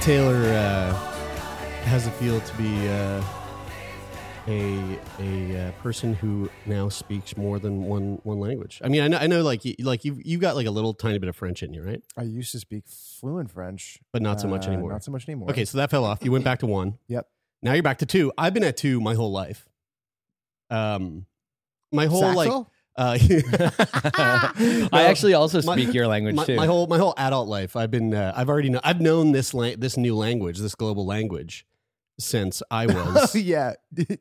Taylor uh, has a feel to be uh, a a uh, person who now speaks more than one one language. I mean, I know, I know, like you, like you you've got like a little tiny bit of French in you, right? I used to speak fluent French, But not so much Uh, anymore. Not so much anymore. Okay, so that fell off. You went back to one. Yep. Now you're back to two. I've been at two my whole life. Um, my whole like. Uh, I actually also my- speak your language my, too. My whole my whole adult life, I've been uh, I've already know I've known this la- this new language, this global language, since I was yeah,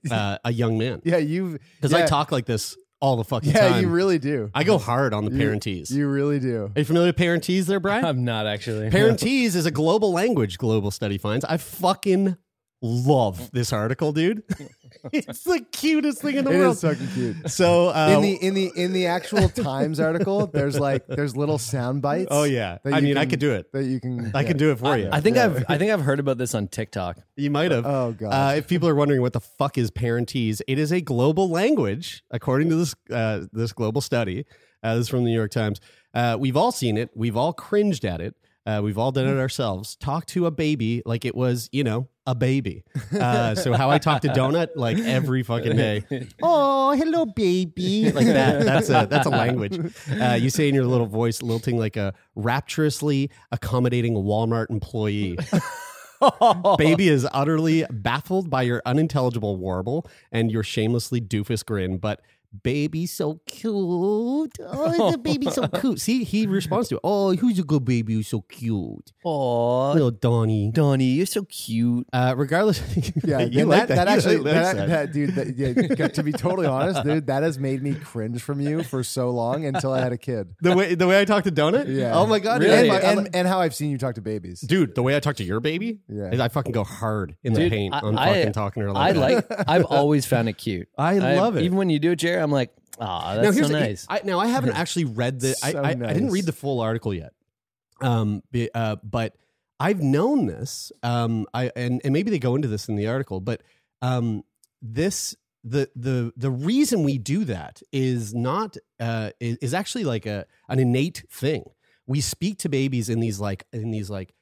uh, a young man. yeah. You've Because I talk like this all the fucking Yeah, time. you really do. I go hard on the You- parentese. You really do. Are you familiar with parentese there, Brian? I'm not actually. parentese is a global language. Global study finds. I fucking love this article, dude. it's the cutest thing in the It world. is fucking cute. so uh, in the in the in the actual Times article, there's like there's little sound bites. oh yeah, that I you mean, I could do it. That you can. I yeah. can do it for you. I think Yeah. I've I think I've heard about this on TikTok. You might have. Oh, God. Uh, if people are wondering what the fuck is parentese, it is a global language, according to this uh, this global study. Uh, this is from the New York Times. Uh, we've all seen it. We've all cringed at it. Uh, we've all done it ourselves. Talk to a baby like it was, you know, a baby. Uh, so how I talk to Donut like every fucking day. Oh, hello, baby. Like that. That's a that's a language. Uh, you say in your little voice, lilting like a rapturously accommodating Walmart employee. Baby is utterly baffled by your unintelligible warble and your shamelessly doofus grin, but baby so cute. Oh, the baby so cute. See, he responds to it. Oh, who's a good baby who's so cute? Oh, Little Donnie. Donnie, you're so cute. Uh, regardless, Yeah, you and like that, that You actually, like that, that. that- dude, that, yeah, to be totally honest, dude, that has made me cringe from you for so long until I had a kid. the way the way I talk to Donut. Yeah. Oh my god. And, dude, I- I- and, and how I've seen you talk to babies. dude, the way I talk to your baby, Yeah. is I fucking go hard in the paint I- on I- fucking talking to her I like that. like. I've always found it cute. I love it. Even when you do it, Jerry, I'm like, ah, that's so the- nice. I, now I haven't actually read the. I, So I, I didn't nice. read the full article yet. Um, be- uh, but I've known this. Um, I and and maybe they go into this in the article, but um, this the the the reason we do that is not uh is, is actually like a an innate thing. We speak to babies in these like in these like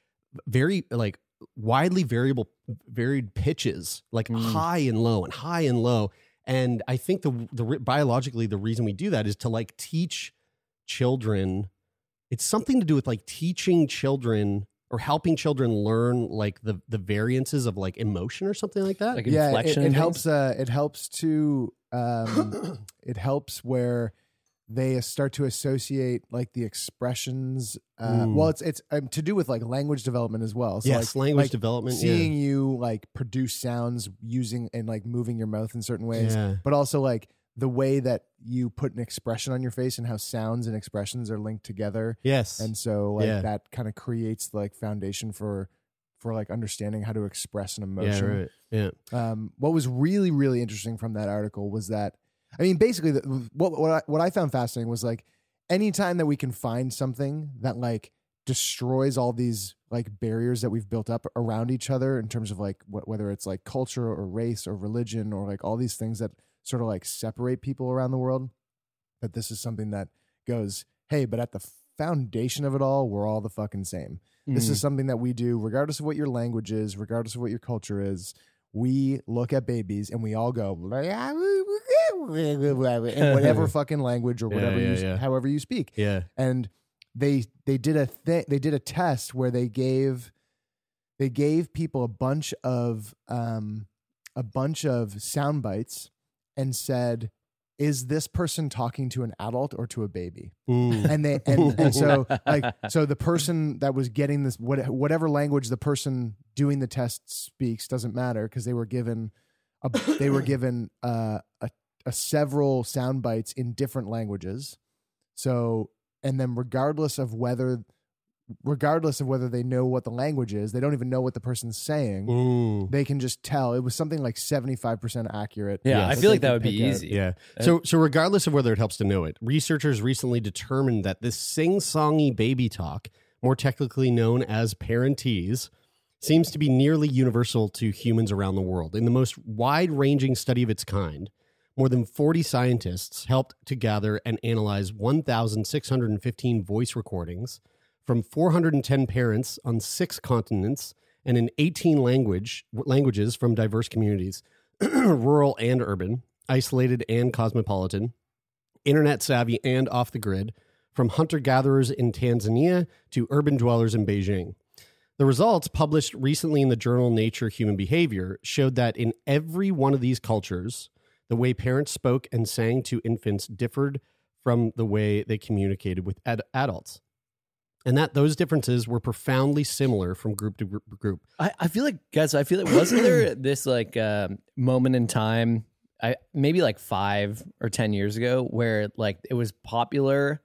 very like widely variable varied pitches like high and low and high and low and i think the the biologically the reason we do that is to like teach children it's something to do with like teaching children or helping children learn like the the variances of like emotion or something like that Like yeah, it, inflection it and helps. Uh, it helps to. Um, it helps where they start to associate like the expressions. Uh, Mm. Well, it's it's um, to do with like language development as well. So yes like, language like, development yeah. seeing you like produce sounds using and like moving your mouth in certain ways, Yeah. but also like the way that you put an expression on your face and how sounds and expressions are linked together yes and so like Yeah. that kind of creates like foundation for for like understanding how to express an emotion yeah right yeah um, what was really really interesting from that article was that i mean basically the, what what I, what I found fascinating was like anytime that we can find something that like destroys all these like barriers that we've built up around each other in terms of like what, whether it's like culture or race or religion or like all these things that sort of like separate people around the world that this is something that goes hey but at the foundation of it all we're all the fucking same. This is mm-hmm. something that we do regardless of what your language is regardless of what your culture is. We look at babies and we all go in whatever fucking language or whatever yeah, you yeah. however you speak yeah and they they did a th- they did a test where they gave they gave people a bunch of um, a bunch of sound bites and said, "Is this person talking to an adult or to a baby?" Mm. and they and, and so like so the person that was getting this what, whatever language the person doing the test speaks doesn't matter because they were given a, they were given uh, a, a several sound bites in different languages so and then regardless of whether regardless of whether they know what the language is they don't even know what the person's saying Mm. they can just tell it was something like 75% accurate Yeah, I feel like that would be pick out. easy. Yeah. So so regardless of whether it helps to know it, researchers recently determined that this sing-songy baby talk, more technically known as parentese, seems to be nearly universal to humans around the world. In the most wide-ranging study of its kind, more than 40 scientists helped to gather and analyze 1,615 voice recordings from 410 parents on six continents and in 18 language languages from diverse communities, rural and urban, isolated and cosmopolitan, internet savvy and off the grid, from hunter gatherers in Tanzania to urban dwellers in Beijing. The results, published recently in the journal Nature Human Behavior, showed that in every one of these cultures, the way parents spoke and sang to infants differed from the way they communicated with ad- adults. And that those differences were profoundly similar from group to group. group. I, I feel like guys, I feel like wasn't there this like um moment in time, I maybe like five or ten years ago, where like it was popular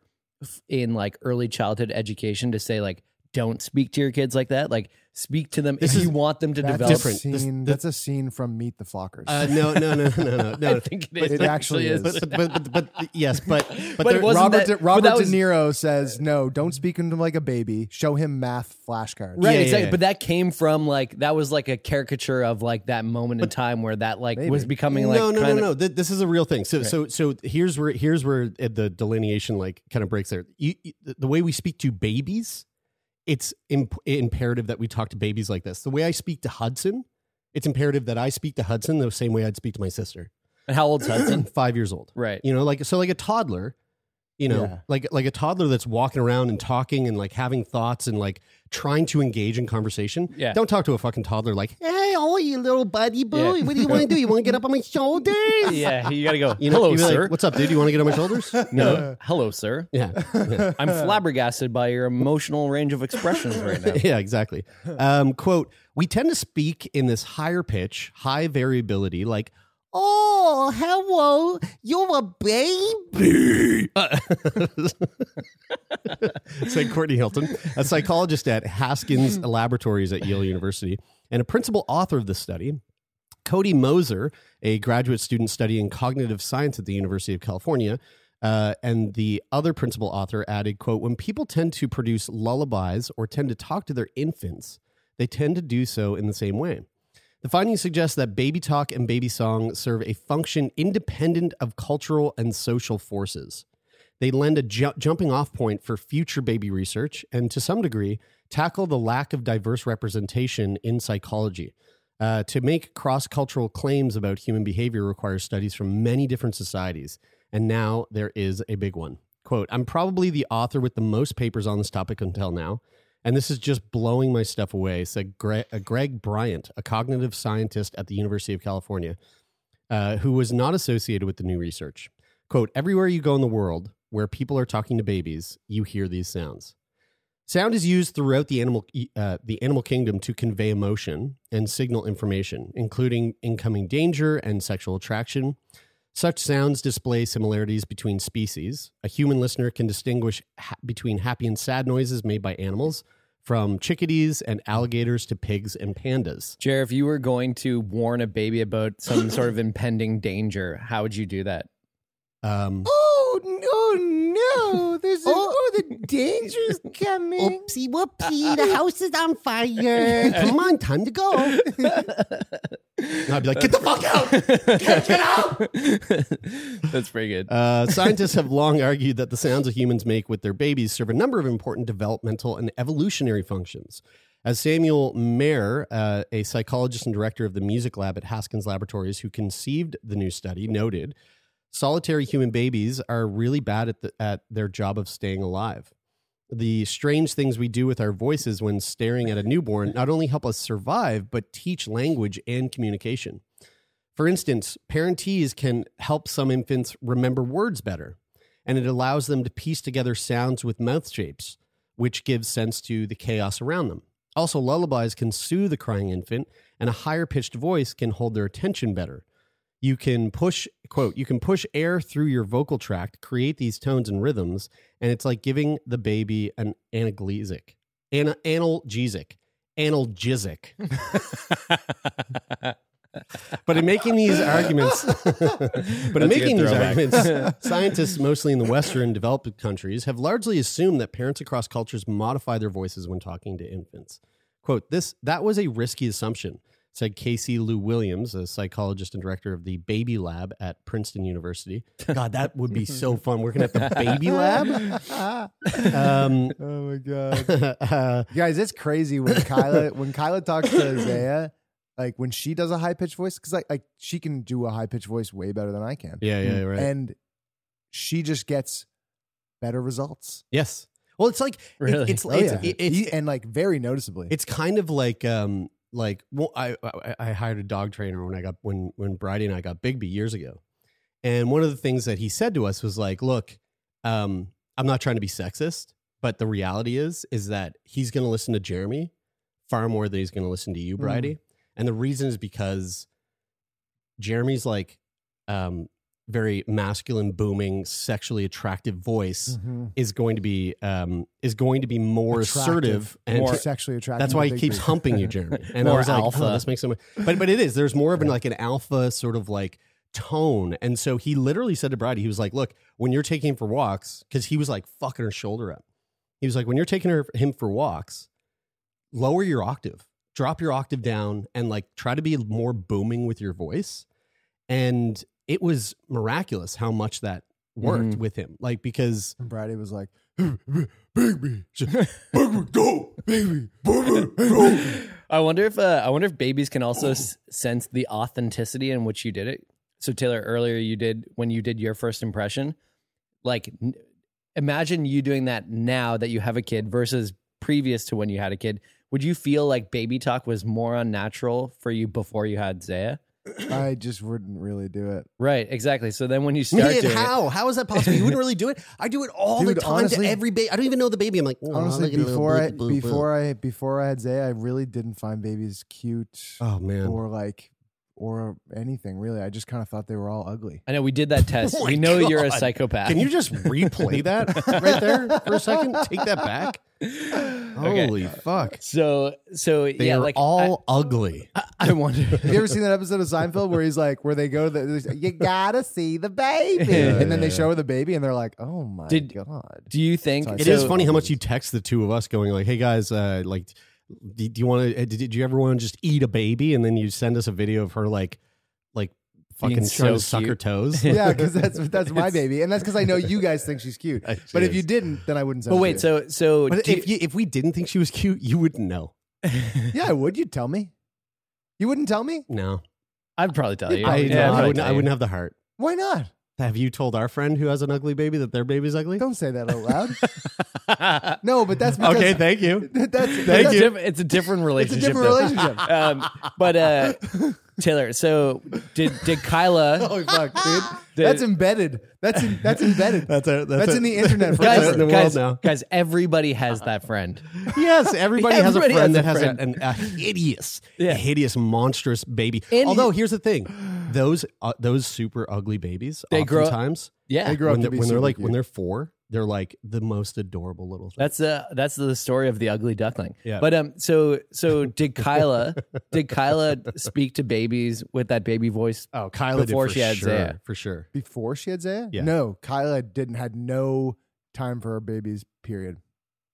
in like early childhood education to say like don't speak to your kids like that, like speak to them This if is- you want them to that's develop. A scene, This- that's a scene from Meet the Fockers. Uh, no, no, no, no, no, no. I think it is. It actually is. but, but, but, but, but yes, but but, But there- Robert, that- De, but Robert that De Niro says, "No, don't speak to him like a baby. Show him math flashcards." Right, Yeah, yeah, exactly. yeah. But that came from like that was like a caricature of like that moment in time where that like was becoming like no, no, kind no, of no. Th- This is a real thing. So, so, so here's where here's where the delineation like kind of breaks there. You, you- the way we speak to babies, it's imp- imperative that we talk to babies like this. The way I speak to Hudson, it's imperative that I speak to Hudson the same way I'd speak to my sister. And how old's Hudson? Five years old. right. You know, like so, like a toddler. You know, Yeah. like like a toddler that's walking around and talking and like having thoughts and like trying to engage in conversation. Yeah. Don't talk to a fucking toddler like, "Hey, oh, you little buddy boy, Yeah. what do you want to do? You want to get up on my shoulders?" Yeah, you gotta go. You know, Hello, you'd like, sir. What's up, dude? You want to get on my shoulders? no, hello, sir. Yeah. Yeah. I'm flabbergasted by your emotional range of expressions right now. yeah, exactly. Um, quote, we tend to speak in this higher pitch, high variability, like, oh, hello, you're a baby. Said Courtney Hilton, a psychologist at Haskins Laboratories at Yale University and a principal author of the study. Cody Moser, a graduate student studying cognitive science at the University of California, uh, and the other principal author added, quote, when people tend to produce lullabies or tend to talk to their infants, they tend to do so in the same way. The findings suggest that baby talk and baby song serve a function independent of cultural and social forces. They lend a ju- jumping off point for future baby research and, to some degree, tackle the lack of diverse representation in psychology. Uh, to make cross cultural claims about human behavior requires studies from many different societies. And now there is a big one. Quote I'm probably the author with the most papers on this topic until now. And this is just blowing my stuff away, said Greg, uh, Greg Bryant, a cognitive scientist at the University of California, uh, who was not associated with the new research. Quote Everywhere you go in the world where people are talking to babies, you hear these sounds. Sound is used throughout the animal uh, the animal kingdom to convey emotion and signal information, including incoming danger and sexual attraction. Such sounds display similarities between species. A human listener can distinguish ha- between happy and sad noises made by animals, from chickadees and alligators to pigs and pandas. Jer, if you were going to warn a baby about some sort of impending danger, how would you do that? Um, Oh no, no! There's oh, the danger's coming. Oopsie whoopsie, the house is on fire. Come on, time to go. I'd be like, get the fuck out! Get, get out! That's pretty good. Uh, scientists have long argued that the sounds that humans make with their babies serve a number of important developmental and evolutionary functions. As Samuel Mehr, uh, a psychologist and director of the music lab at Haskins Laboratories, who conceived the new study, noted, solitary human babies are really bad at, the, at their job of staying alive. The strange things we do with our voices when staring at a newborn not only help us survive, but teach language and communication. For instance, parentese can help some infants remember words better, and it allows them to piece together sounds with mouth shapes, which gives sense to the chaos around them. Also, lullabies can soothe the crying infant, and a higher pitched voice can hold their attention better. You can push, quote, you can push air through your vocal tract, create these tones and rhythms, and it's like giving the baby an analgesic, an, analgesic, analgesic. but in making these arguments, but in making these arguments, scientists, mostly in the Western developed countries, have largely assumed that parents across cultures modify their voices when talking to infants. "Quote: This that was a risky assumption," said Casey Lew-Williams, a psychologist and director of the Baby Lab at Princeton University. God, that would be so fun working at the Baby Lab. Um, oh my god, uh, guys, it's crazy when Kyla when Kyla talks to Isaiah, like when she does a high pitched voice, because like like she can do a high pitched voice way better than I can. yeah, yeah, right. and she just gets better results. yes. Well, it's like it- Really? it's Oh, it's, yeah. it- it's and like very noticeably. It's kind of like um like well I, I I hired a dog trainer when I got when when Bridie and I got Bigby years ago. And one of the things that he said to us was like, look, um I'm not trying to be sexist, but the reality is is that he's going to listen to Jeremy far more than he's going to listen to you, Bridie. And the reason is because Jeremy's like um very masculine booming sexually attractive voice Mhm. is going to be um is going to be more Attractive. assertive and more sexually attractive. that's why he keeps humping you, Jeremy. And More I was like, alpha. oh, this makes so much. But but it is. There's more of an like an alpha sort of like tone. And so he literally said to Bridie, he was like, look, when you're taking him for walks, because he was like fucking her shoulder up. He was like, when you're taking her him for walks, lower your octave, drop your octave down, and like try to be more booming with your voice. And it was miraculous how much that worked Mhm. with him. Like because And Brady was like, baby, baby, go, baby, go. I wonder if uh, I wonder if babies can also s- sense the authenticity in which you did it. So Taylor, earlier you did when you did your first impression, like n- imagine you doing that now that you have a kid versus previous to when you had a kid. Would you feel like baby talk was more unnatural for you before you had Zaya? I just wouldn't really do it. Right, exactly. So then when you start Man, doing it, how? How is that possible? You wouldn't really do it. I do it all the time honestly- to every baby. I don't even know the baby. I'm like, oh, "Aw, Honestly, look at a little before I boo, boo, boo." before I before I had Zay, I really didn't find babies cute oh man, or like or anything really. I just kind of thought they were all ugly. I know we did that test. Oh my we know you're a God. psychopath. can you just replay that right there for a second? Take that back. Okay. Holy fuck! So so They yeah, are like all ugly. I, I wonder. Have you ever seen that episode of Seinfeld where he's like, where they go to the, you gotta see the baby, Yeah, and then they yeah, show her the baby, and they're like, oh my Did- god. Do you think Sorry. It is so- funny how much you text the two of us, going like, "Hey guys, uh, like, do, do you want to? Eh, did, did you ever want to just eat a baby?" And then you send us a video of her like, like Being fucking trying so to suck her toes. Yeah, because that's that's my baby, and that's because I know you guys think she's cute. She But if is. you didn't, then I wouldn't. Send But wait, so so But if you, if we didn't think she was cute, you wouldn't know. yeah, I would. You'd tell me. You wouldn't tell me. No, I'd probably tell you. I, Yeah, no, I'd I probably wouldn't. tell I wouldn't have the heart. Why not? Have you told our friend who has an ugly baby that their baby's ugly? Don't say that out loud. no, but that's because okay, thank you. that's Thank it's, you. diff- it's a different relationship. It's a different relationship. Um, but uh, Taylor, so did did Kyla? Holy fuck, dude. Did- That's embedded. That's in, that's embedded. That's a, That's a- in the internet for forever. in the guys, world now. guys, everybody has that friend. Yes, everybody, has a friend has that a has friend. a, an, a hideous, Yeah. hideous, monstrous baby. And Although here's the thing, those uh, those super ugly babies, They grow- oftentimes Yeah, They grow up when to they're, be when they're like cute. when they're four, they're like the most adorable little. Thing. That's the that's the story of the ugly duckling. Yeah. But um so so did Kyla did Kyla speak to babies with that baby voice? oh, Kyla before did for she had sure, Zaya. for sure. Before she had Zaya? Yeah. No, Kyla didn't had no time for her babies. Period.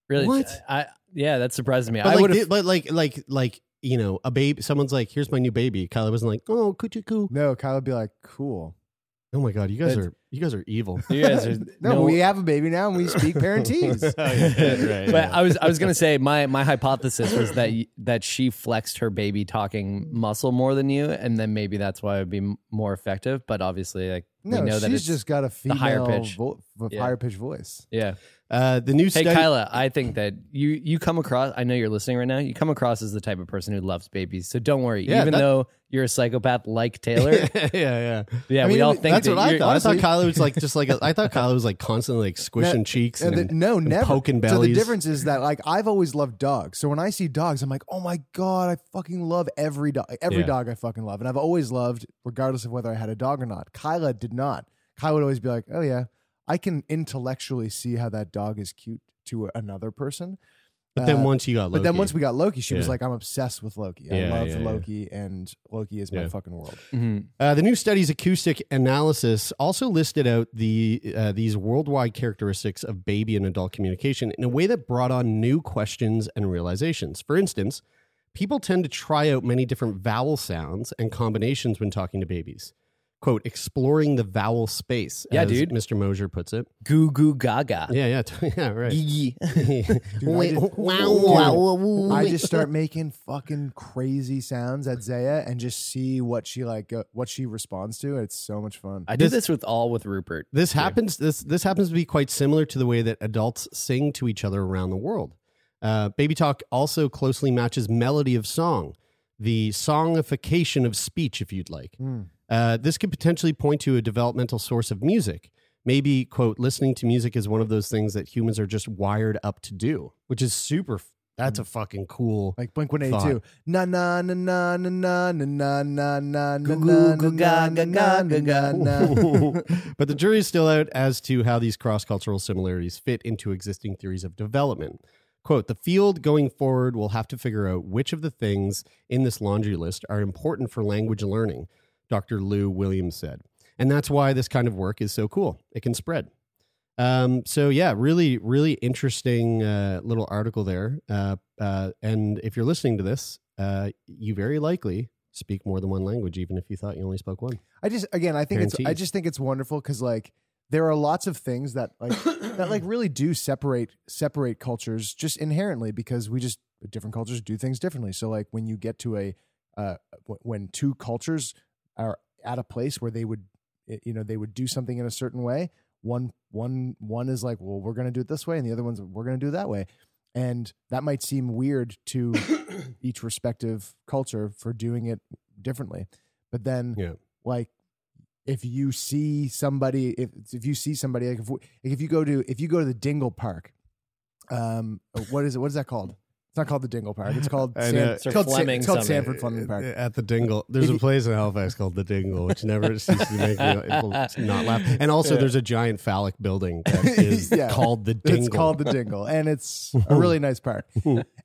Really? What? I yeah, that surprised me. But I like, would have but like, like, like, you know, a baby. Someone's like, "Here's my new baby." Kyla wasn't like, "Oh, coochie coo." No, Kyla would be like, cool. Oh my god, you guys That's- are You guys are evil. You guys are No, we have a baby now and we speak parentese. Oh, yeah, right, But yeah. I was I was gonna say my my hypothesis was that y- that she flexed her baby talking muscle more than you, and then maybe that's why it would be m- more effective. But obviously, like No, we know that she's it's just got a female higher pitch. vo- Yeah. higher pitch voice. yeah. Uh, the new Hey study. Kyla, I think that you you come across. I know you're listening right now. You come across as the type of person who loves babies. So don't worry. Yeah, Even that- though you're a psychopath like Taylor, yeah, yeah. yeah, I we all think That's that what I you're- thought. I thought honestly- Kyla was like just like a, I thought Kyla was like constantly like squishing No, cheeks and and, the- no, and never. poking bellies. So the difference is that like I've always loved dogs. So when I see dogs, I'm like, oh my god, I fucking love every dog. Every Yeah. dog I fucking love, and I've always loved, regardless of whether I had a dog or not. Kyla did not. Kyla would always be like, oh yeah, I can intellectually see how that dog is cute to another person. But then Uh, once you got Loki, But then once we got Loki, she was Yeah. like, I'm obsessed with Loki. I Yeah, love yeah, yeah. Loki, and Loki is my Yeah. fucking world. Mhm. Uh, the new study's acoustic analysis also listed out the uh, these worldwide characteristics of baby and adult communication in a way that brought on new questions and realizations. For instance, people tend to try out many different vowel sounds and combinations when talking to babies. "Quote: Exploring the vowel space." Yeah, as dude. Mr. Moser puts it. Goo goo gaga. Yeah, yeah, t- yeah, right. Gee. Dude, I just- I just start making fucking crazy sounds at Zaya and just see what she like, uh, what she responds to. It's so much fun. I did This- this with all with Rupert. This too. happens. This this happens to be quite similar to the way that adults sing to each other around the world. Uh, baby talk also closely matches melody of song, the songification of speech, if you'd like. Hmm. Uh, this could potentially point to a developmental source of music. Maybe quote listening to music is one of those things that humans are just wired up to do, which is super. That's a fucking cool. Like Blink One Eighty Two, Thought. na na na na na na na na na na na na na na na na na. but the jury is still out as to how these cross cultural similarities fit into existing theories of development. Quote The field going forward will have to figure out which of the things in this laundry list are important for language learning, Dr. Lew-Williams said. And that's why this kind of work is so cool. It can spread. Um, so, yeah, really, really interesting uh, little article there. Uh, uh, and if you're listening to this, uh, you very likely speak more than one language, even if you thought you only spoke one. I just again, I think it's I just think it's wonderful because like there are lots of things that like that like really do separate separate cultures just inherently because we just different cultures do things differently. So like when you get to a uh, when two cultures are at a place where they would you know they would do something in a certain way. One one one is like well we're going to do it this way and the other one's we're going to do it that way. And that might seem weird to each respective culture for doing it differently. But then Yeah. like if you see somebody if if you see somebody like if, if you go to if you go to the dingle park um what is it what is that called not called the dingle park it's called I San- it's Sir called, Fleming it's called Sandford Fleming park At the Dingle. There's a place in Halifax called the Dingle, which never ceases to make me not laugh. And also, there's a giant phallic building that is Yeah. called the Dingle. It's called the Dingle, and it's a really nice park.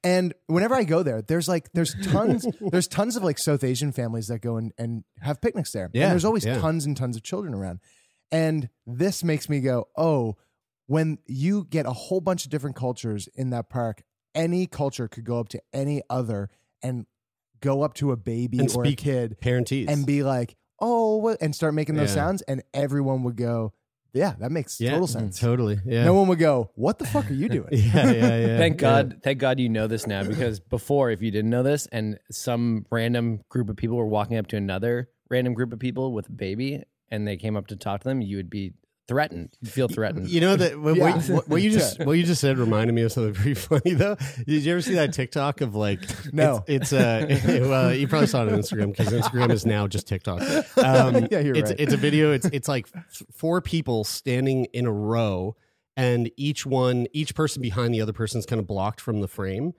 And whenever I go there, there's like there's tons there's tons of like South Asian families that go and, and have picnics there. Yeah, and there's always yeah. tons and tons of children around. And this makes me go, oh, when you get a whole bunch of different cultures in that park, any culture could go up to any other and go up to a baby And or a kid Parentese. and be like, oh, what? and start making those Yeah. sounds, and everyone would go, yeah, that makes yeah, total sense. Totally. Yeah. No one would go, "What the fuck are you doing?" yeah, yeah, yeah. Thank yeah. God, thank God you know this now because before, if you didn't know this, and some random group of people were walking up to another random group of people with a baby, and they came up to talk to them, you would be threatened. You'd feel threatened. You know that what, Yeah. what, what you just what you just said reminded me of something pretty funny though. Did you ever see that TikTok of like No. It's, it's uh well you probably saw it on Instagram because Instagram is now just TikTok. Um, Yeah, you're it's right. it's a video. It's it's like four people standing in a row, and each one each person behind the other person is kind of blocked from the frame.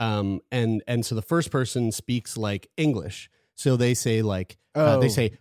Um and and so the first person speaks like English, so they say like uh, they Oh, say yes.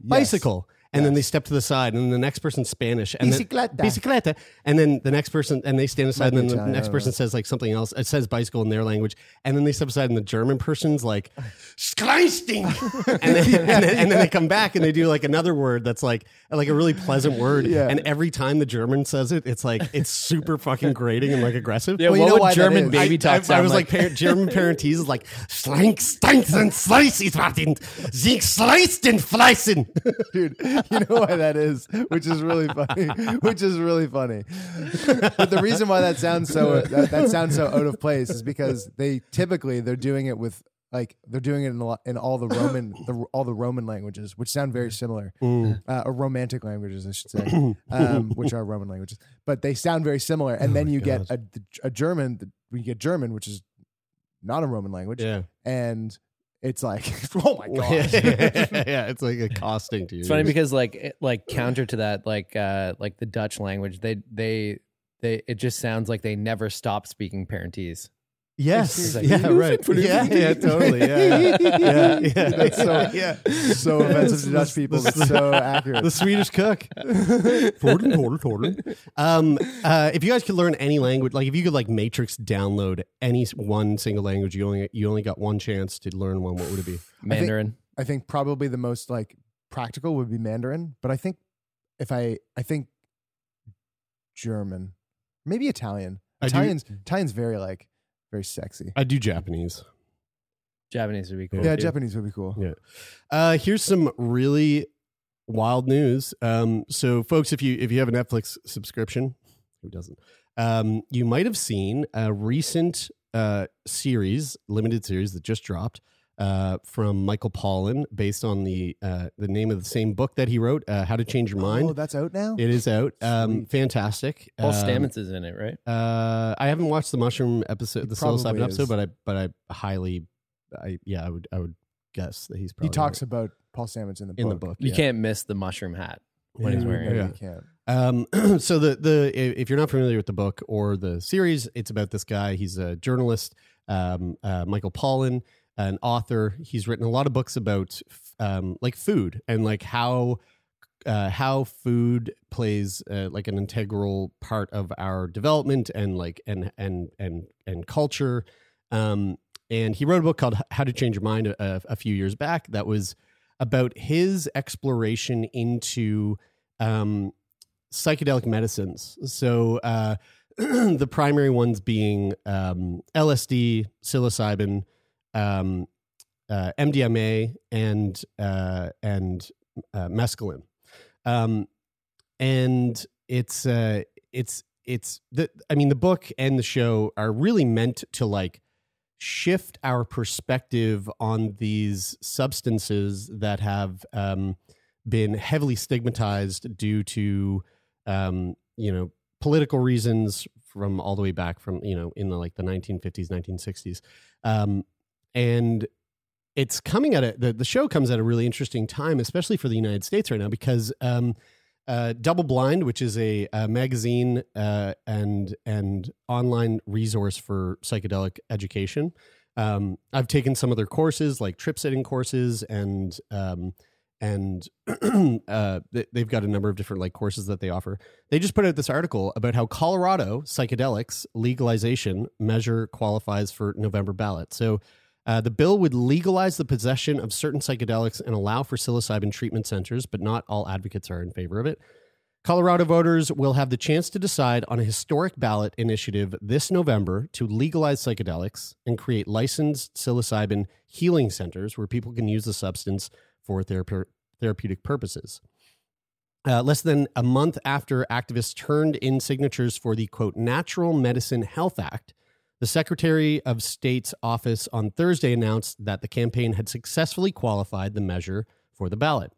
Bicycle. And then they step to the side, and then the next person Spanish, and Bicicleta. then bicicleta, and then the next person, and they stand aside, Might and then the next person says like something else. It says bicycle in their language, and then they step aside, and the German person's like "Skleisting," and then, and, then, and then they come back and they do like another word that's like like a really pleasant word, Yeah. and every time the German says it, it's like it's super fucking grating and like aggressive. yeah, Well, you what know would why German is. baby I, talk I, sound I was like? like, par- German parentese is like Schlank, Steinsen, Slice, is warten, Sie Sleisten, Fleißen. Dude, you know why that is, which is really funny. Which is really funny. But the reason why that sounds so that, that sounds so out of place is because they typically they're doing it with like they're doing it in, a lot, in all the Roman the, all the Roman languages, which sound very similar, Mm. uh, or romantic languages, I should say, um, which are Roman languages, but they sound very similar. And then you get a, a German, you get German, which is not a Roman language, Yeah. and it's like, oh my god, yeah, it's like accosting to you. It's funny because like it- like counter to that, like uh like the Dutch language, they they they it just sounds like they never stop speaking Parentese. Yes, like, yeah, right, yeah, yeah, totally, yeah, yeah, yeah, yeah. That's so yeah. so offensive to Dutch people, but so accurate. the Swedish cook. Torden, torden, torden. Um, uh, if you guys could learn any language, like if you could like Matrix download any one single language, you only you only got one chance to learn one. What would it be? Mandarin. I think probably the most like practical would be Mandarin, but I think if I I think German, maybe Italian. Italian's Italian's very like very sexy. I do Japanese. Japanese would be cool. Yeah, too. Japanese would be cool. Yeah. Uh, here's some really wild news. Um, so, folks, if you if you have a Netflix subscription, who doesn't? Um, you might have seen a recent uh, series, limited series that just dropped uh, from Michael Pollan, based on the uh, the name of the same book that he wrote, uh, "How to Change Your Mind." Oh, that's out now. it is out. Um, fantastic. Paul Um, Stamets is in it, right? uh, I haven't watched the mushroom episode, the probably psilocybin episode, but I but I highly, I yeah, I would I would guess that he's he probably talks about Paul Stamets in the in book. the book. You yeah. can't miss the mushroom hat when he's wearing No, it. you can't. Um, so the the if you're not familiar with the book or the series, it's about this guy. He's a journalist, um, uh, Michael Pollan, an author. He's written a lot of books about um, like food and like how uh, how food plays uh, like an integral part of our development and like and and and and culture. Um, and he wrote a book called How to Change Your Mind a, a few years back that was about his exploration into um, psychedelic medicines. So uh, the primary ones being um, LSD, psilocybin, um, uh, MDMA, and uh, and uh, mescaline. Um, and it's uh, it's it's the I mean the book and the show are really meant to like shift our perspective on these substances that have um, been heavily stigmatized due to um, you know political reasons from all the way back from you know in the like the 1950s 1960s um, and it's coming at a the, the show comes at a really interesting time especially for the united states right now because um, uh, double blind which is a, a magazine uh, and and online resource for psychedelic education um, i've taken some of their courses like trip sitting courses and um, and uh, they- they've got a number of different like courses that they offer. They just put out this article about how Colorado psychedelics legalization measure qualifies for November ballot. So uh, the bill would legalize the possession of certain psychedelics and allow for psilocybin treatment centers, but not all advocates are in favor of it. Colorado voters will have the chance to decide on a historic ballot initiative this November to legalize psychedelics and create licensed psilocybin healing centers where people can use the substance for therape- therapeutic purposes. Uh, less than a month after activists turned in signatures for the quote Natural Medicine Health Act, the Secretary of State's office on Thursday announced that the campaign had successfully qualified the measure for the ballot.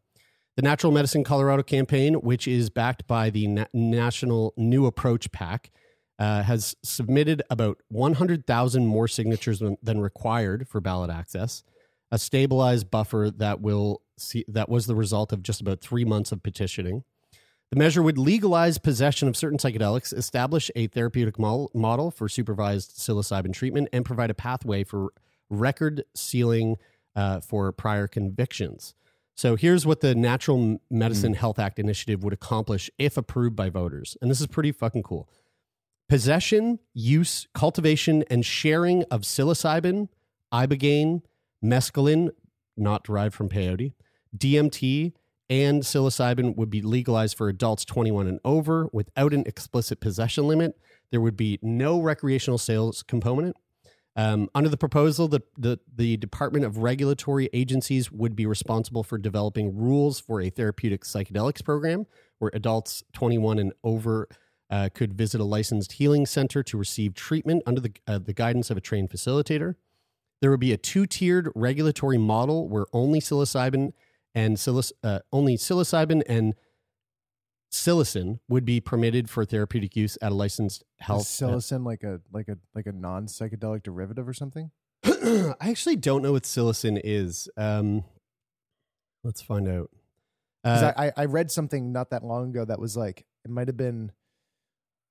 The Natural Medicine Colorado campaign, which is backed by the Na- National New Approach PAC, uh, has submitted about 100,000 more signatures than, required for ballot access, a stabilized buffer that will see that was the result of just about three months of petitioning. The measure would legalize possession of certain psychedelics, establish a therapeutic model, model for supervised psilocybin treatment, and provide a pathway for record sealing uh, for prior convictions. So here's what the Natural Medicine Health Act initiative would accomplish if approved by voters. And this is pretty fucking cool. Possession, use, cultivation, and sharing of psilocybin, ibogaine, mescaline, not derived from peyote, DMT, and psilocybin would be legalized for adults 21 and over without an explicit possession limit. There would be no recreational sales component. Um, under the proposal, the, the the Department of Regulatory Agencies would be responsible for developing rules for a therapeutic psychedelics program, where adults 21 and over uh, could visit a licensed healing center to receive treatment under the uh, the guidance of a trained facilitator. There would be a two tiered regulatory model where only psilocybin and psiloc- uh, only psilocybin and psilocin would be permitted for therapeutic use at a licensed health. Is psilocin like a like a like a non psychedelic derivative or something? I actually don't know what psilocin is. Um, let's find out. 'Cause Uh, I, I I read something not that long ago that was like it might have been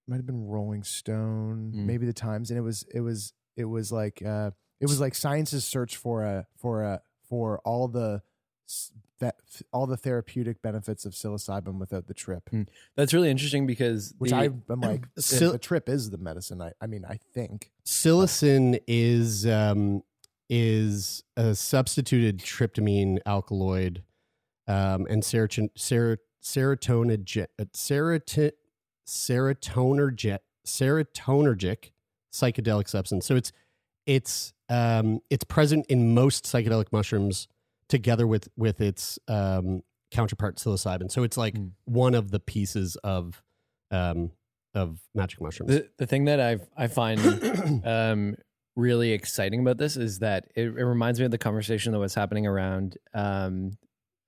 might have been Rolling Stone, Mm. maybe the Times, and it was it was it was like uh it was like science's search for a for a for all the s- that all the therapeutic benefits of psilocybin without the trip, That's really interesting because which the- I am like the, Sil- the trip is the medicine. I I mean I think psilocin is um, is a substituted tryptamine alkaloid um, and serotonin ser, serotonergic uh, serotin, serotonergic serotonergic psychedelic substance. So it's it's um, it's present in most psychedelic mushrooms together with with its um, counterpart psilocybin. So it's like Mm. one of the pieces of um, of magic mushrooms. the the thing that I I find um, really exciting about this is that it, it reminds me of the conversation that was happening around um,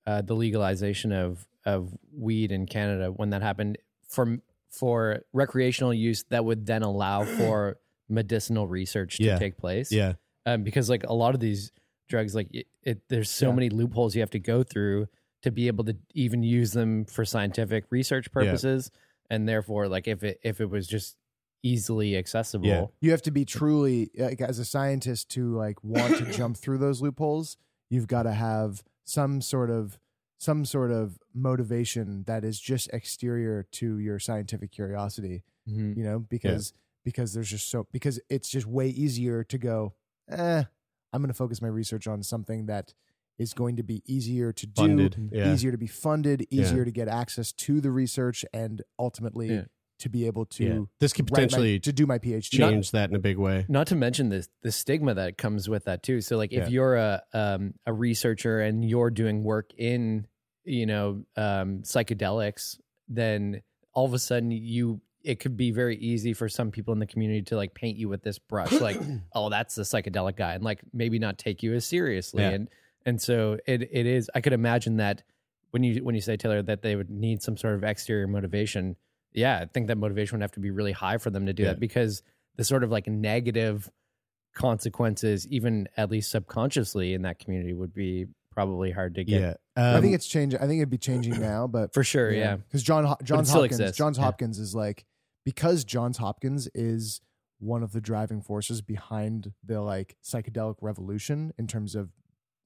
uh, the legalization of of weed in Canada when that happened for for recreational use that would then allow for medicinal research to Yeah. take place. yeah. um, because like a lot of these drugs, like it, it there's so Yeah. many loopholes you have to go through to be able to even use them for scientific research purposes, and therefore, like if it if it was just easily accessible, Yeah. you have to be truly like as a scientist to like want to jump through those loopholes you've got to have some sort of some sort of motivation that is just exterior to your scientific curiosity Mhm. you know because because there's just so because it's just way easier to go eh i'm going to focus my research on something that is going to be easier to do Funded. Yeah. easier to be funded Yeah. easier to get access to the research and ultimately Yeah. to be able to yeah. This could write my- potentially to do my phd change that in a big way. Not to mention this the stigma that comes with that too. So like if Yeah. you're a um, a researcher and you're doing work in you know um, psychedelics, then all of a sudden you it could be very easy for some people in the community to like paint you with this brush, like oh that's the psychedelic guy, and like maybe not take you as seriously. Yeah. And and so it it is. I could imagine that when you when you say Taylor that they would need some sort of exterior motivation. Yeah, I think that motivation would have to be really high for them to do Yeah. that because the sort of like negative consequences, even at least subconsciously in that community, would be probably hard to get. Yeah. I think it's changing. I think it'd be changing now, but For sure, yeah. Because John Ho- Johns still Hopkins, exists. Johns Yeah. Hopkins is like because Johns Hopkins is one of the driving forces behind the like psychedelic revolution in terms of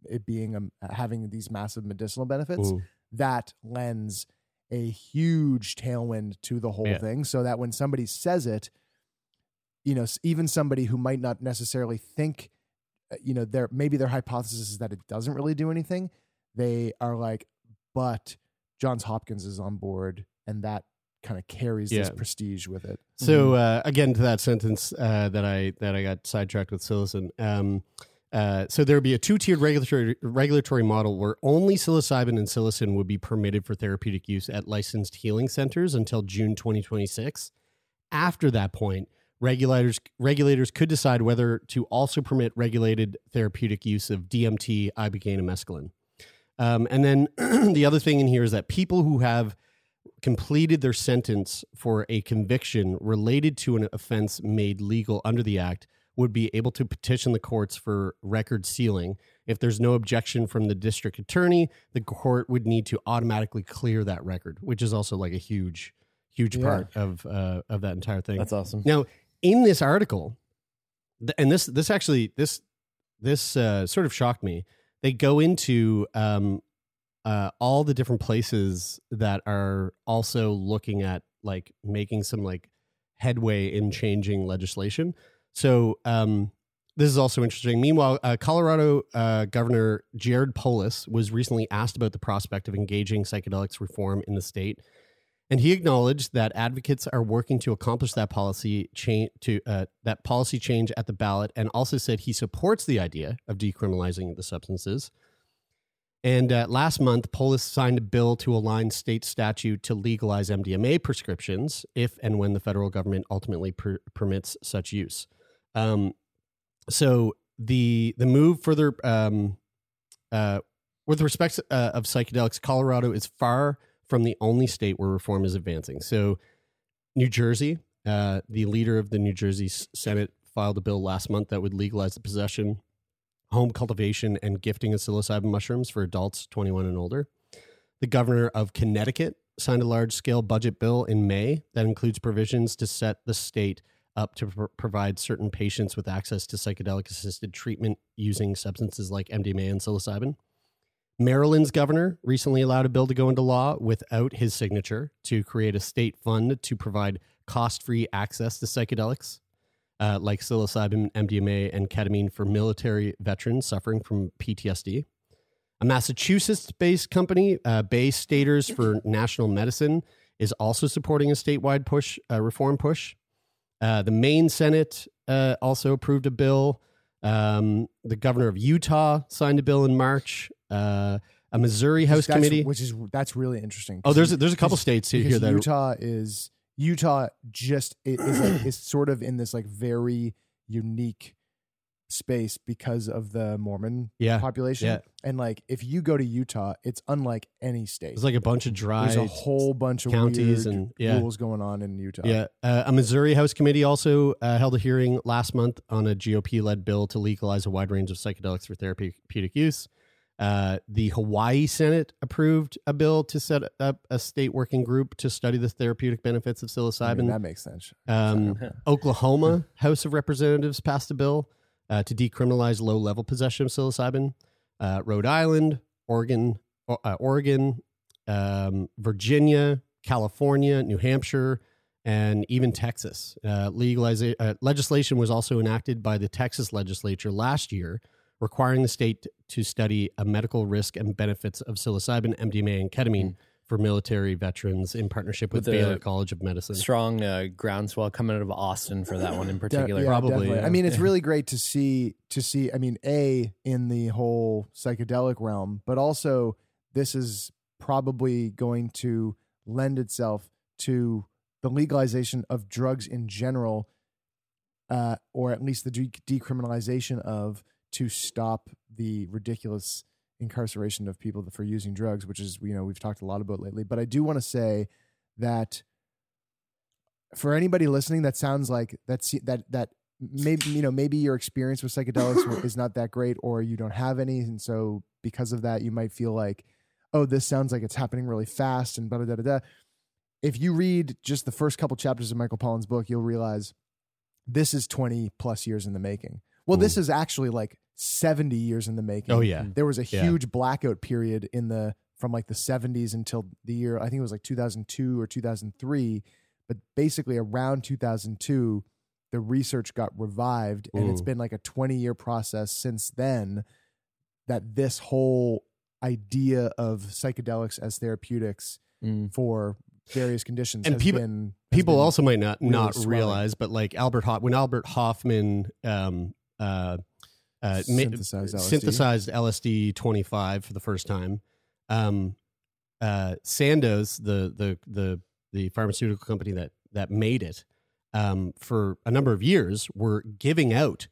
it being um, having these massive medicinal benefits. Ooh. That lends a huge tailwind to the whole Yeah. thing, so that when somebody says it, you know, even somebody who might not necessarily think, uh, you know, their maybe their hypothesis is that it doesn't really do anything. They are like, but Johns Hopkins is on board, and that kind of carries this prestige with it. So uh, again, to that sentence uh, that I that I got sidetracked with psilocin. Um, uh, so there would be a two-tiered regulatory regulatory model where only psilocybin and psilocin would be permitted for therapeutic use at licensed healing centers until June 2026. After that point, regulators regulators could decide whether to also permit regulated therapeutic use of DMT, ibogaine, and mescaline. Um, and then the other thing in here is that people who have completed their sentence for a conviction related to an offense made legal under the act would be able to petition the courts for record sealing. If there's no objection from the district attorney, the court would need to automatically clear that record, which is also like a huge, huge Yeah. part of uh, of that entire thing. That's awesome. Now, in this article, th- and this this actually this this uh, sort of shocked me. They go into um, uh, all the different places that are also looking at like making some like headway in changing legislation. So um, this is also interesting. Meanwhile, uh, Colorado uh, Governor Jared Polis was recently asked about the prospect of engaging psychedelics reform in the state. And he acknowledged that advocates are working to accomplish that policy change to uh, that policy change at the ballot, and also said he supports the idea of decriminalizing the substances. And uh, last month, Polis signed a bill to align state statute to legalize MDMA prescriptions if and when the federal government ultimately per- permits such use. Um, so the the move further um, uh, with respect uh, of psychedelics, Colorado is far from the only state where reform is advancing. So, New Jersey, uh, the leader of the New Jersey Senate filed a bill last month that would legalize the possession, home cultivation, and gifting of psilocybin mushrooms for adults 21 and older. The governor of Connecticut signed a large scale budget bill in May that includes provisions to set the state up to pr- provide certain patients with access to psychedelic assisted treatment using substances like MDMA and psilocybin. Maryland's governor recently allowed a bill to go into law without his signature to create a state fund to provide cost free access to psychedelics uh, like psilocybin, MDMA, and ketamine for military veterans suffering from PTSD. A Massachusetts based company, uh, Bay Staters for Natural Medicine, is also supporting a statewide push, uh, reform push. Uh, the Maine Senate uh, also approved a bill. Um, the governor of Utah signed a bill in March. Uh, a Missouri House That's- committee. which is that's really interesting. Oh, there's a, there's a couple states here that Utah is Utah just i- is like, is sort of in this like very unique space because of the Mormon Yeah, population. yeah. And like if you go to Utah, it's unlike any state. It's like a bunch of dry There's a whole bunch of counties weird and- yeah. rules going on in Utah. Yeah, uh, a Missouri House committee also uh, held a hearing last month on a GOP-led bill to legalize a wide range of psychedelics for therapeutic use. Uh, the Hawaii Senate approved a bill to set up a state working group to study the therapeutic benefits of I psilocybin. mean, that makes sense. Um, Oklahoma House of Representatives passed a bill uh, to decriminalize low-level possession of psilocybin. Uh, Rhode Island, Oregon, uh, Oregon, um, Virginia, California, New Hampshire, and even Texas. Uh, legaliza- uh, legislation was also enacted by the Texas legislature last year, requiring the state to study a medical risk and benefits of psilocybin, MDMA, and ketamine for military veterans in partnership with, With Baylor College of Medicine. Strong uh, groundswell coming out of Austin for that one in De- particular. yeah, Probably, yeah. I mean, it's Yeah. really great to see to see. I mean, a in the whole psychedelic realm, but also this is probably going to lend itself to the legalization of drugs in general, uh, or at least the de- decriminalization of to stop the ridiculous incarceration of people for using drugs, which is you know we've talked a lot about lately. But I do want to say that for anybody listening that sounds like that's that that maybe you know maybe your experience with psychedelics is not that great or you don't have any and so because of that you might feel like oh this sounds like it's happening really fast and blah, blah, blah, blah. if you read just the first couple chapters of michael pollan's book you'll realize this is 20 plus years in the making well this is actually like 70 years in the making Oh, yeah. there was a Yeah. huge blackout period in the from like the 70s until the year i think it was like 2002 or 2003 but basically around 2002 the research got revived and it's been like a 20 year process since then that this whole idea of psychedelics as therapeutics Mm. for various conditions And has people- been people also might not really not swelling. realize, but like Albert Hoff, when Albert Hofmann um, uh, uh, Synthesized LSD. synthesized LSD twenty five for the first time, um, uh, Sandoz, the the the the pharmaceutical company that that made it, um, for a number of years, were giving out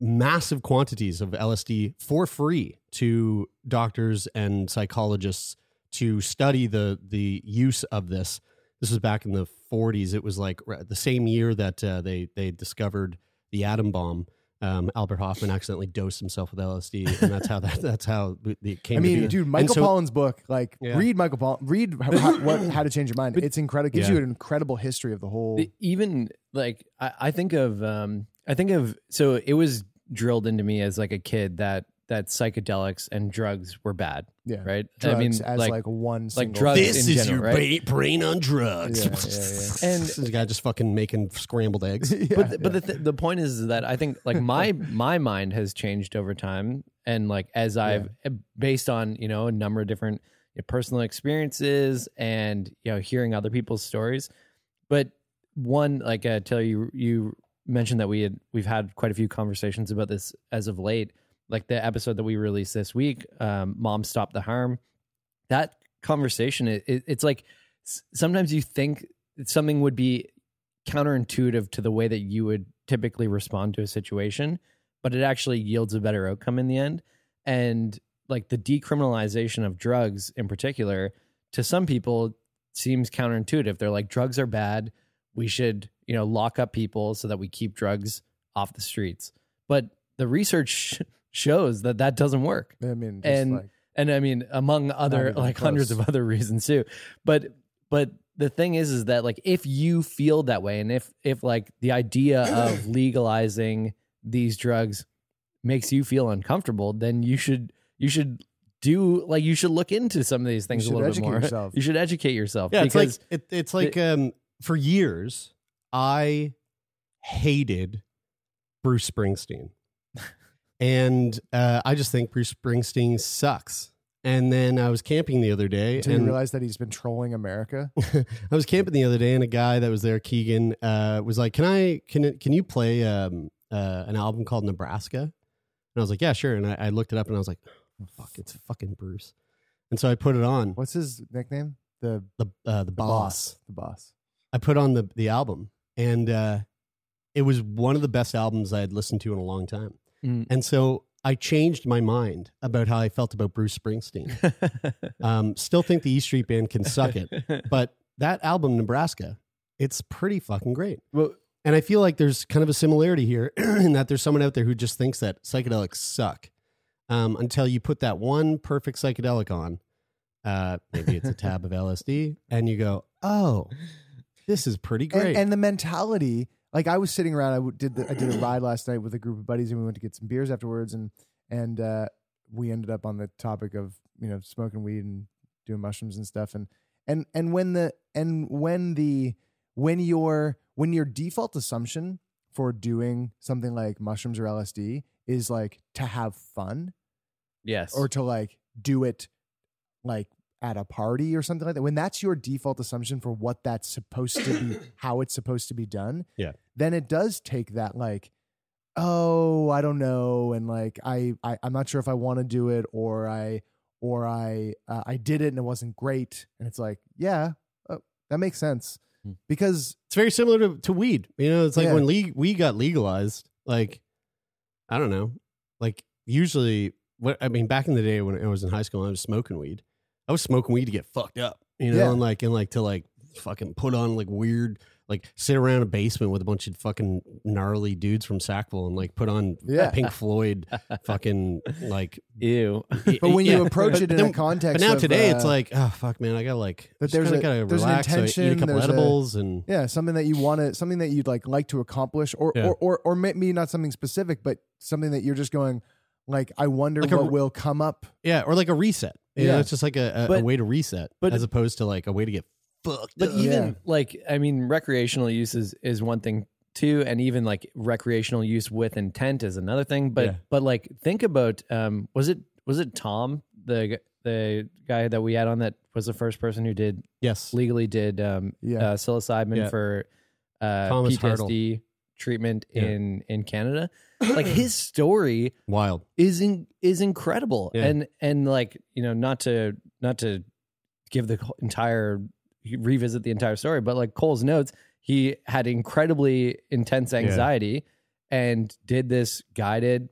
massive quantities of LSD for free to doctors and psychologists to study the the use of this. This was back in the 40s. It was like the same year that uh, they they discovered the atom bomb. Um, Albert Hofmann accidentally dosed himself with LSD, and that's how that that's how it came. I to mean, be. dude, Michael so- Pollan's book, like, Yeah. read Michael Pollan, read how, how, what, how to Change Your Mind. it's incredible. Gives Yeah. you an incredible history of the whole. Even like I, I think of um I think of so it was drilled into me as like a kid that that psychedelics and drugs were bad. Yeah. Right. drugs I mean as like, one like drugs this in is general, your right? ba- brain on drugs. Yeah, yeah, yeah. And- this guy just fucking making scrambled eggs. Yeah, but but yeah. the th- the point is that I think like my my mind has changed over time, and like as I've based on you know a number of different personal experiences and you know hearing other people's stories. But one, like uh, Taylor, you you mentioned that we had we've had quite a few conversations about this as of late. Like the episode that we released this week, um, "Mom Stop the Harm." That conversation, it, it, it's like sometimes you think something would be counterintuitive to the way that you would typically respond to a situation, but it actually yields a better outcome in the end. And like the decriminalization of drugs in particular, to some people seems counterintuitive. They're like, drugs are bad. We should, you know, lock up people so that we keep drugs off the streets. But the research shows that that doesn't work I mean, just and like, and I mean among other even like hundreds of other reasons too. But but the thing is is that like if you feel that way and if if like the idea of legalizing these drugs makes you feel uncomfortable, then you should you should do like you should look into some of these things a should little bit more. yourself. You should educate yourself. Yeah, it's like it, it's like um, for years I hated Bruce Springsteen, and uh, I just think Bruce Springsteen sucks. And then I was camping the other day, you and realize that he's been trolling America. I was camping the other day, and a guy that was there, Keegan, uh, was like, "Can I can can you play um, uh, an album called Nebraska?" And I was like, "Yeah, sure." And I, I looked it up, and I was like, oh, "Fuck, it's fucking Bruce." And so I put it on What's his nickname? The the uh, the the boss. The boss. I put on the the album, and uh, it was one of the best albums I had listened to in a long time. Mm. And so I changed my mind about how I felt about Bruce Springsteen. um, still think the E Street Band can suck it, but that album Nebraska, it's pretty fucking great. Well- and I feel like there's kind of a similarity here in that there's someone out there who just thinks that psychedelics suck um, until you put that one perfect psychedelic on. Uh, maybe it's a tab of LSD, and you go, "Oh, this is pretty great." And, and the mentality, like I was sitting around, I did the, I did a ride last night with a group of buddies, and we went to get some beers afterwards, and and uh, we ended up on the topic of you know smoking weed and doing mushrooms and stuff, and and and when the and when the when your when your default assumption for doing something like mushrooms or LSD is like to have fun yes. or to like do it like at a party or something like that when that's your default assumption for what that's supposed to be how it's supposed to be done Yeah. Then it does take that like oh i don't know and like i, I i'm not sure if i want to do it or i or i uh, i did it and it wasn't great and it's like yeah uh, that makes sense Hmm. because it's very similar to, to weed. You know, it's like Yeah. when le- weed got legalized. Like, I don't know. Like usually, what I mean, back in the day when I was in high school, and I was smoking weed. I was smoking weed to get fucked up. You know, Yeah. and like and like to like fucking put on like weird. Like sit around a basement with a bunch of fucking gnarly dudes from Sackville and like put on Yeah. Pink Floyd, fucking like. Ew. but when you Yeah. approach But it in then- a context But now of, today it's uh, like, oh fuck, man, I gotta like, But there's kinda a- gotta there's an relax. so eat a intention, couple there's a- edibles and yeah something that you want to something that you'd like like to accomplish or Yeah. or, or or maybe not something specific but something that you're just going like i wonder Like a what r- will come up Yeah, or like a reset. You know, Yeah. it's just like a, a, a way to reset, but- as opposed to like a way to get fucked. But up. even Yeah. like, I mean, recreational use is, is one thing too, and even like recreational use with intent is another thing. But Yeah. but like, think about um, was it was it Tom the the guy that we had on that was the first person who did yes, legally did um, Yeah. uh, psilocybin Yeah. for uh, Thomas PTSD treatment Yeah. in in Canada. Like his story wild. is in, is incredible Yeah. and and like you know not to not to give the entire revisit the entire story but like Coles Notes he had incredibly intense anxiety and did this guided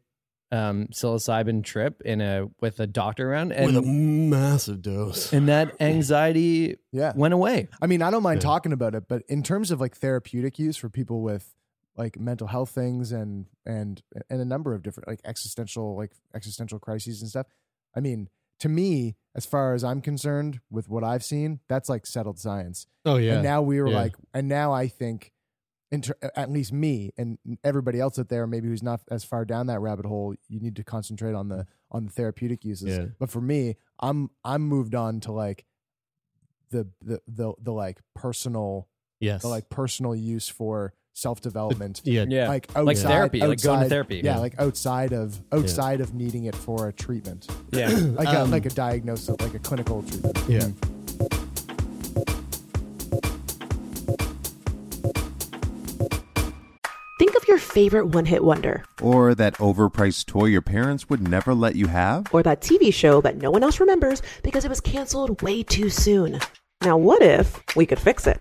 um psilocybin trip in a with a doctor around and with a massive dose. and that anxiety yeah went away i mean i don't mind Yeah. talking about it but in terms of like therapeutic use for people with like mental health things and and and a number of different like existential like existential crises and stuff i mean to me as far as i'm concerned with what i've seen that's like settled science oh yeah, And now we were Yeah. like, and now I think, inter- at least me and everybody else out there, maybe who's not as far down that rabbit hole, you need to concentrate on the on the therapeutic uses. Yeah. But for me, I'm I'm moved on to like the the the the like personal yes, the like personal use for self development. Yeah. Yeah. Like Like outside, like going to therapy. Yeah, like outside of outside of needing it for a treatment, Yeah. like a Um, like a diagnosis, like a clinical treatment. Yeah. Think of your favorite one hit wonder, Or that overpriced toy your parents would never let you have? or that TV show that no one else remembers because it was canceled way too soon. Now, what if we could fix it?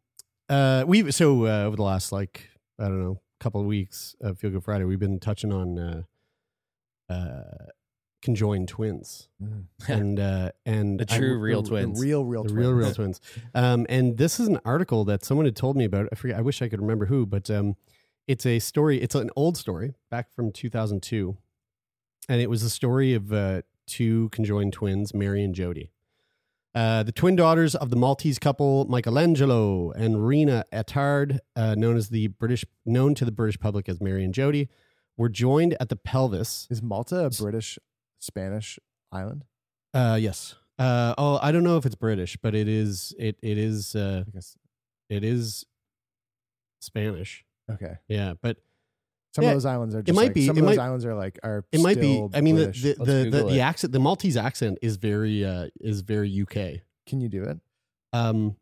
uh, we've so uh, over the last like I don't know couple of weeks of Feel Good Friday, we've been touching on uh, uh, conjoined twins and uh, and The true I- real the- twins. The real, real, the real real twins. twins. Um, and this is an article that someone had told me about. I forget. I wish I could remember who, but um, it's a story. It's an old story back from 2002, and it was a story of uh, two conjoined twins, Mary and Jody. Uh, the twin daughters of the Maltese couple Michelangelo and Rina Attard, uh, known as the British, known to the British public as Mary and Jody, were joined at the pelvis. Is Malta a British Spanish island? Uh, yes. Uh, oh, I don't know if it's British, but it is. It it is. Uh, I guess. it is Spanish. Okay. Yeah, but Some Yeah, of those islands are. it Just might like- be- Some it of those might- islands are like are. it might be. I mean, the British. the Let's the, the, the accent, the Maltese accent is very uh is very UK. Can you do it? Um,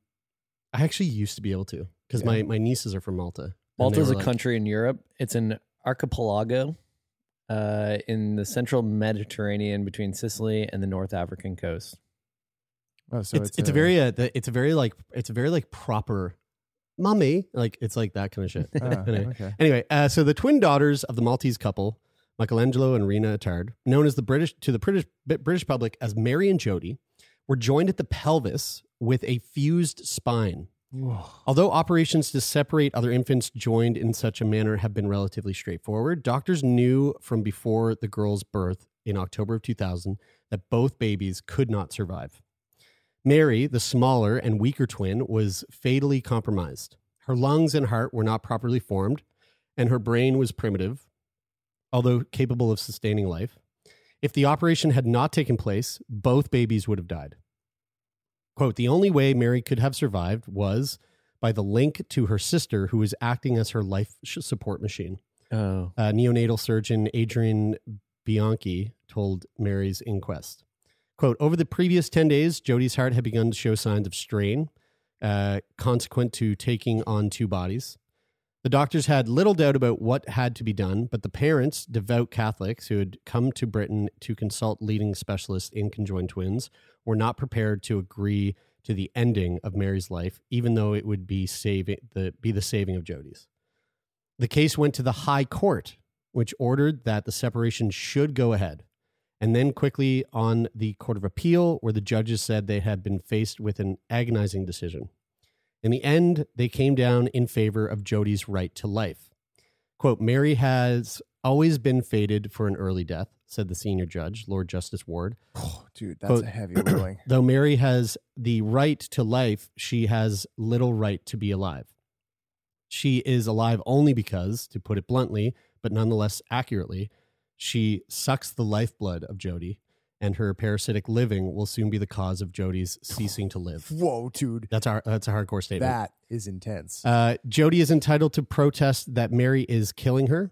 I actually used to be able to because Yeah. my my nieces are from Malta. and Malta is a like- country in Europe. It's an archipelago uh, in the central Mediterranean between Sicily and the North African coast. Oh, so it's, it's, a, very uh, the, it's a very like it's a very like proper mummy like it's like that kind of shit. Ah, anyway, okay. anyway uh, so the twin daughters of the Maltese couple, Michelangelo and Rina Attard, known as the British to the British British public as Mary and Jody, were joined at the pelvis with a fused spine. Although operations to separate other infants joined in such a manner have been relatively straightforward, doctors knew from before the girl's birth in October of 2000 that both babies could not survive. Mary, the smaller and weaker twin, was fatally compromised. Her lungs and heart were not properly formed, and her brain was primitive, although capable of sustaining life. If the operation had not taken place, both babies would have died. Quote, the only way Mary could have survived was by the link to her sister, who was acting as her life support machine. Oh. Uh, neonatal surgeon Adrian Bianchi told Mary's inquest. Quote, over the previous 10 days, Jody's heart had begun to show signs of strain, uh, consequent to taking on two bodies. The doctors had little doubt about what had to be done, but the parents, devout Catholics who had come to Britain to consult leading specialists in conjoined twins, were not prepared to agree to the ending of Mary's life, even though it would be saving the be the saving of Jody's. The case went to the High Court, which ordered that the separation should go ahead, and then quickly on the Court of Appeal, where the judges said they had been faced with an agonizing decision. In the end, they came down in favor of Jody's right to life. Quote, Mary has always been fated for an early death, said the senior judge, Lord Justice Ward. Oh, dude, that's Quote, a heavy ruling. Though Mary has the right to life, she has little right to be alive. She is alive only because, to put it bluntly, but nonetheless accurately, she sucks the lifeblood of Jody, and her parasitic living will soon be the cause of Jody's ceasing to live. Whoa, dude. That's our that's a hardcore statement. That is intense. Uh, Jody is entitled to protest that Mary is killing her.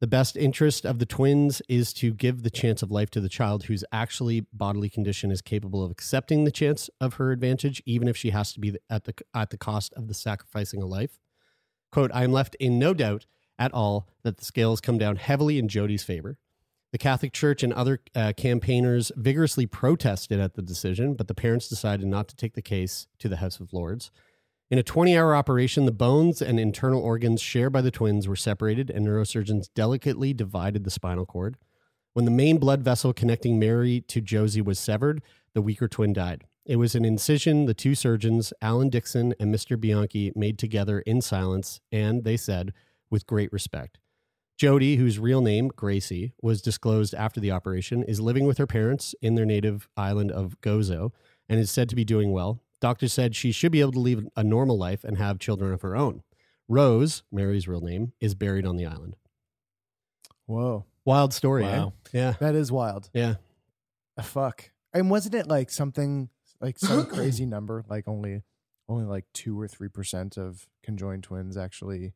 The best interest of the twins is to give the chance of life to the child whose actually bodily condition is capable of accepting the chance of her advantage, even if she has to be at the at the cost of the sacrificing a life. Quote, I am left in no doubt at all that the scales come down heavily in Jody's favor. The Catholic Church and other uh, campaigners vigorously protested at the decision, but the parents decided not to take the case to the House of Lords. In a 20 hour operation, the bones and internal organs shared by the twins were separated, and neurosurgeons delicately divided the spinal cord. When the main blood vessel connecting Mary to Josie was severed, the weaker twin died. It was an incision the two surgeons, Alan Dixon and Mr. Bianchi, made together in silence and, they said, with great respect. Jody, whose real name, Gracie, was disclosed after the operation, is living with her parents in their native island of Gozo and is said to be doing well. Doctors said she should be able to lead a normal life and have children of her own. Rose, Mary's real name, is buried on the island. Whoa. Wild story, eh? Yeah. That is wild. Yeah. Uh, fuck. And wasn't it like something like some crazy number, like only only like two or three percent of conjoined twins actually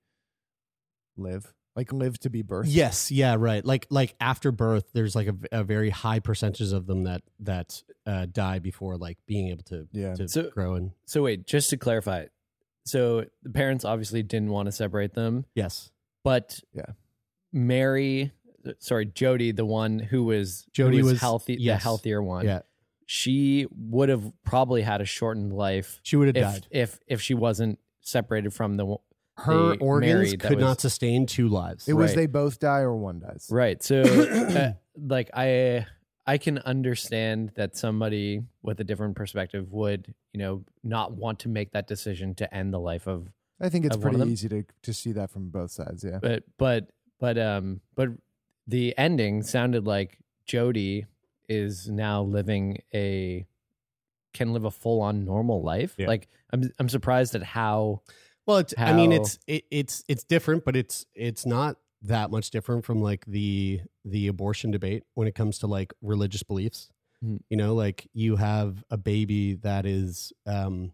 live? Like live to be birthed? Yes, yeah, right. Like like after birth, there's like a, a very high percentage of them that that uh, die before like being able to Yeah. to So- grow and So wait, just to clarify, so the parents obviously didn't want to separate them, yes, but Yeah. Mary, sorry, Jody, the one who was who Jody was, was- healthy, yes. the healthier one. yeah. she would have probably had a shortened life She would have if died. if if she wasn't separated from the Her the organs Mary that could was- not sustain two lives. It was Right. they both die or one dies. Right. So, uh, like, I I can understand that somebody with a different perspective would, you know, not want to make that decision to end the life of. I think it's Of one of pretty them? easy to to see that from both sides. Yeah. But but but um but the ending sounded like Jody is now living a can live a full on normal life. Yeah. Like I'm I'm surprised at how Well, it's, I mean, it's it, it's it's different, but it's it's not that much different from like the the abortion debate when it comes to like religious beliefs. Mhm. You know, like you have a baby that is, um,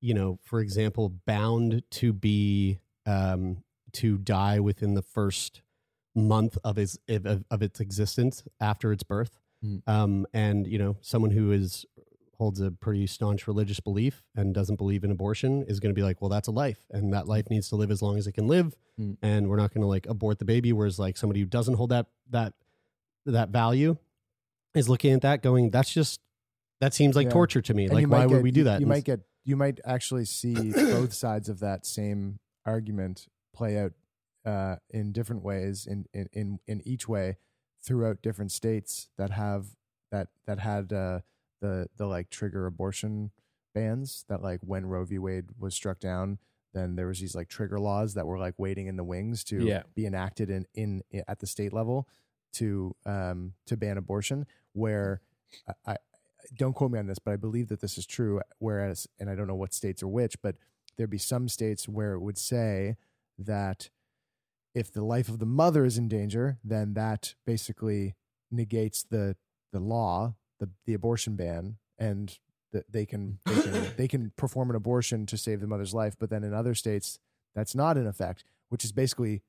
you know, for example, bound to be um, to die within the first month of its of, of its existence after its birth. Mhm. Um, and you know, someone who is holds a pretty staunch religious belief and doesn't believe in abortion is going to be like, well, that's a life, and that life needs to live as long as it can live, Mm. and we're not going to like abort the baby. Whereas like somebody who doesn't hold that that that value is looking at that, going, that's just that seems like Yeah. torture to me. And like, why might would get- we do that? You And might get you might actually see both sides of that same argument play out uh, in different ways in, in in in each way throughout different states that have that that had uh, the the like trigger abortion bans that like when Roe v. Wade was struck down then there was these like trigger laws that were like waiting in the wings to Yeah. be enacted in, in at the state level to um to ban abortion where I, I don't quote me on this but I believe that this is true whereas and I don't know what states are which but there'd be some states where it would say that if the life of the mother is in danger then that basically negates the the law the the abortion ban and that they can they can they can perform an abortion to save the mother's life but then in other states that's not in effect which is basically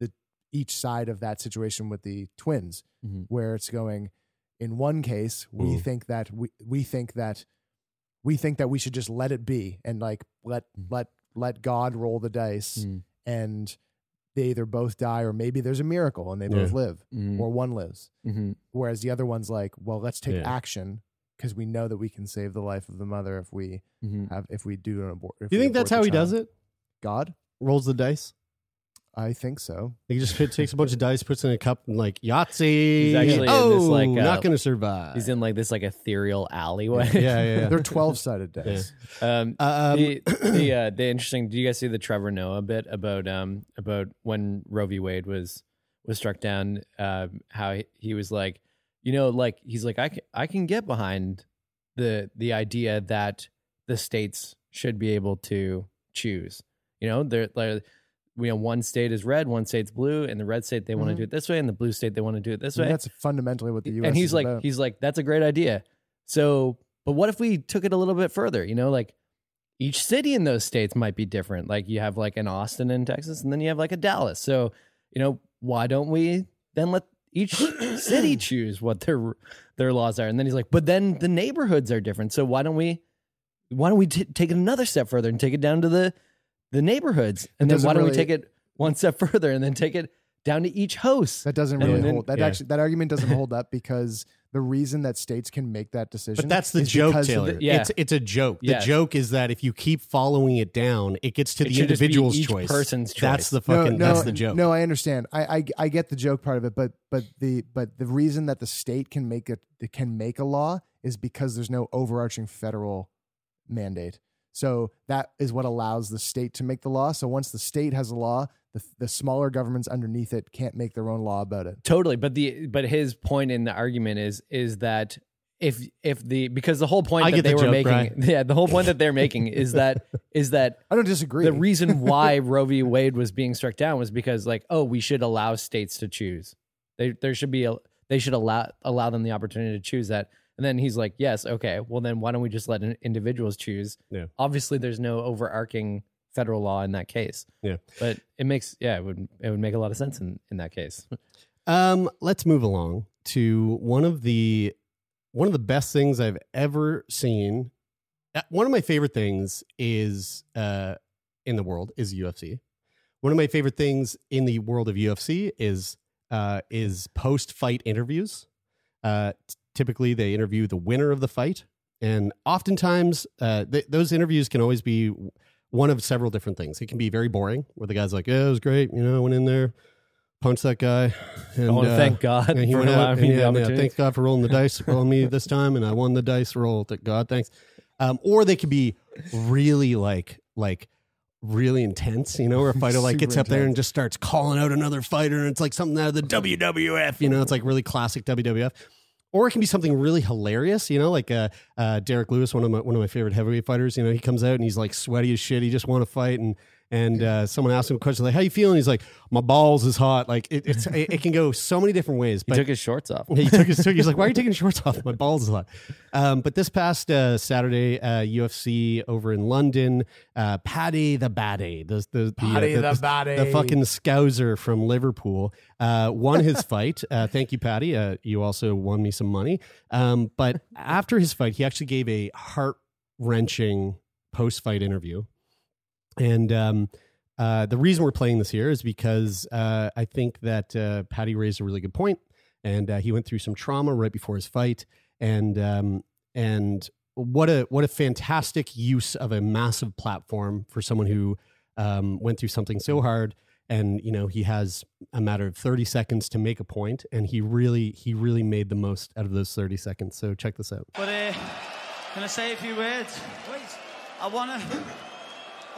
the each side of that situation with the twins Mhm. where it's going in one case we Mm. think that we we think that we think that we should just let it be and like let let let God roll the dice Mm. and they either both die or maybe there's a miracle and they both Yeah. live Mhm. or one lives Mhm. whereas the other one's like well let's take Yeah. action because we know that we can save the life of the mother if we Mhm. have if we do an abort if do you we think that's abort how he does child. it? God Rolls the dice. I think so He just takes a bunch of dice, puts in a cup, and like Yahtzee. He's actually in oh, this, like, uh, not going to survive. He's in like this like ethereal alleyway. yeah, yeah, yeah. they're 12 sided dice Um, Um, the the uh, the interesting. Do you guys see the Trevor Noah bit about um about when Roe v. Wade was was struck down? Um, how he, he was like, you know, like he's like, I can, I can get behind the the idea that the states should be able to choose. You know, they're like. You know, one state is red, one state's blue, and the red state they want to do mm-hmm. it this way, and the blue state they want to do it this I mean, way. that's fundamentally what the U.S. and he's is like, about. he's like, that's a great idea. So, but what if we took it a little bit further? You know, like each city in those states might be different. Like you have like an Austin in Texas, and then you have like a Dallas. So, you know, why don't we then let each city choose what their their laws are? And then he's like, but then the neighborhoods are different. So why don't we why don't we t- take it another step further and take it down to the the neighborhoods? And then doesn't why don't we take it one step further and then take it down to each house? that doesn't really then- hold that yeah. actually that argument doesn't hold up because the reason that states can make that decision But that's the is joke, Taylor. the- yeah. It's it's a joke. The Yes. joke is that if you keep following it down, it gets to It the should just be individual's each choice. person's choice. That's the fucking. that's the joke. No, I understand. I, I I get the joke part of it, but but the but the reason that the state can make it can make a law is because there's no overarching federal mandate. So that is what allows the state to make the law. So once the state has a law, the, the smaller governments underneath it can't make their own law about it. Totally, but the but his point in the argument is is that if if the because the whole point I that get they the were joke, making Brian. yeah the whole point that they're making is that is that I don't disagree. the reason why Roe v. Wade was being struck down was because like oh we should allow states to choose they there should be a they should allow allow them the opportunity to choose that and then he's like yes okay well then why don't we just let individuals choose Yeah. obviously there's no overarching federal law in that case Yeah. but it makes yeah it would it would make a lot of sense in in that case Um, let's move along to one of the one of the best things I've ever seen. Uh, One of my favorite things is uh in the world is UFC. One of my favorite things in the world of UFC is uh is post fight interviews. Uh typically they interview the winner of the fight and oftentimes uh th- those interviews can always be one of several different things. It can be very boring where the guy's like, "Yeah, it was great, you know, I went in there punched that guy. And, I want to uh, thank God and he for went out, and yeah, yeah, thanks God for rolling the dice on me this time, and I won the dice roll. Thank God, thanks. Um, or they could be really like like really intense, you know, where a fighter like gets up there and just starts calling out another fighter, and it's like something out of the WWF, you know, it's like really classic WWF. Or it can be something really hilarious, you know, like uh, uh, Derrick Lewis, one of my one of my favorite heavyweight fighters. You know, he comes out and he's like sweaty as shit. He just want to fight, and and uh, someone asked him a question like, "How you feeling?" He's like, "My balls is hot." Like it, it's it, it can go so many different ways. he took his shorts off he took his took, he's like, "Why are you taking shorts off?" My balls is hot. Um, but this past uh, Saturday, uh, UFC over in London, uh, Paddy the Baddy, the the the, Paddy uh, the Baddy. the fucking Scouser from Liverpool, uh, won his fight. Uh, thank you, Paddy. Uh, you also won me some money. Um, but after his fight, he actually gave a heart wrenching post fight interview, and um, uh, the reason we're playing this here is because uh, I think that uh, Paddy raised a really good point, and uh, he went through some trauma right before his fight, and um, and what a what a fantastic use of a massive platform for someone who um, went through something so hard, and you know he has a matter of thirty seconds to make a point, and he really he really made the most out of those thirty seconds. So check this out. But uh, can I say a few words? Please. I wanna,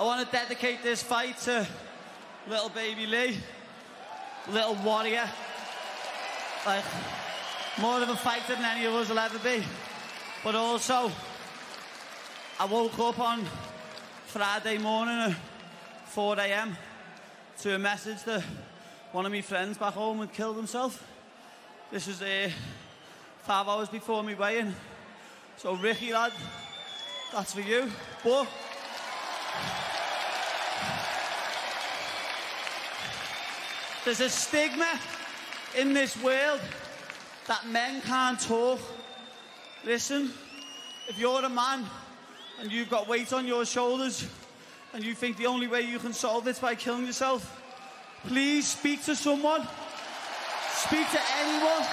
I wanna dedicate this fight to little baby Lee, little warrior. Like more of a fighter than any of us will ever be. But also, I woke up on Friday morning at 4 a.m. to a message that one of my friends back home had killed himself. This was uh, five hours before me weigh-in. So Ricky lad, that's for you. But there's a stigma in this world that men can't talk. Listen, if you're a man and you've got weight on your shoulders and you think the only way you can solve this by killing yourself, please speak to someone. Speak to anyone.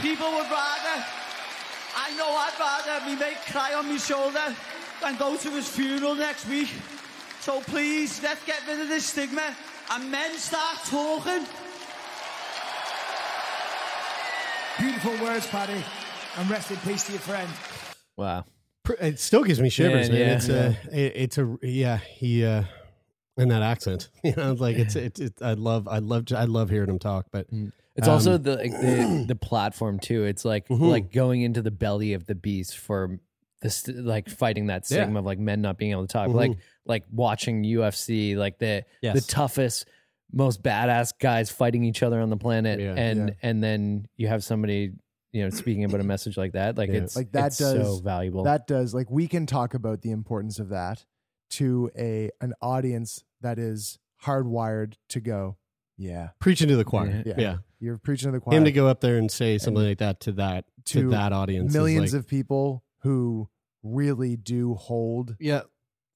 People would rather, I know I'd rather me mate cry on my shoulder than go to his funeral next week. So please, let's get rid of this stigma and men start talking. Beautiful words, Paddy. And rest in peace to your friend. wow It still gives me shivers, Man, man. yeah. It's a, it, it's a, yeah. He, uh, in that accent, you know, like it's, it's, it's I love, I love, I love hearing him talk. But It's um, also the, like, the the platform too. It's like Mhm. like going into the belly of the beast for this like fighting that Yeah. stigma of like men not being able to talk. Mhm. Like like watching UFC, like the the toughest, most badass guys fighting each other on the planet, Yeah. and Yeah. and then you have somebody you know speaking about a message like that. Like Yeah. it's like that it's does so valuable. That does like we can talk about the importance of that to a an audience that is hardwired to go, yeah, preaching to the choir, Yeah. yeah. You're preaching to the choir. Him to go up there and say something And like that to that to, to that audience, millions like- of people who really do hold yeah,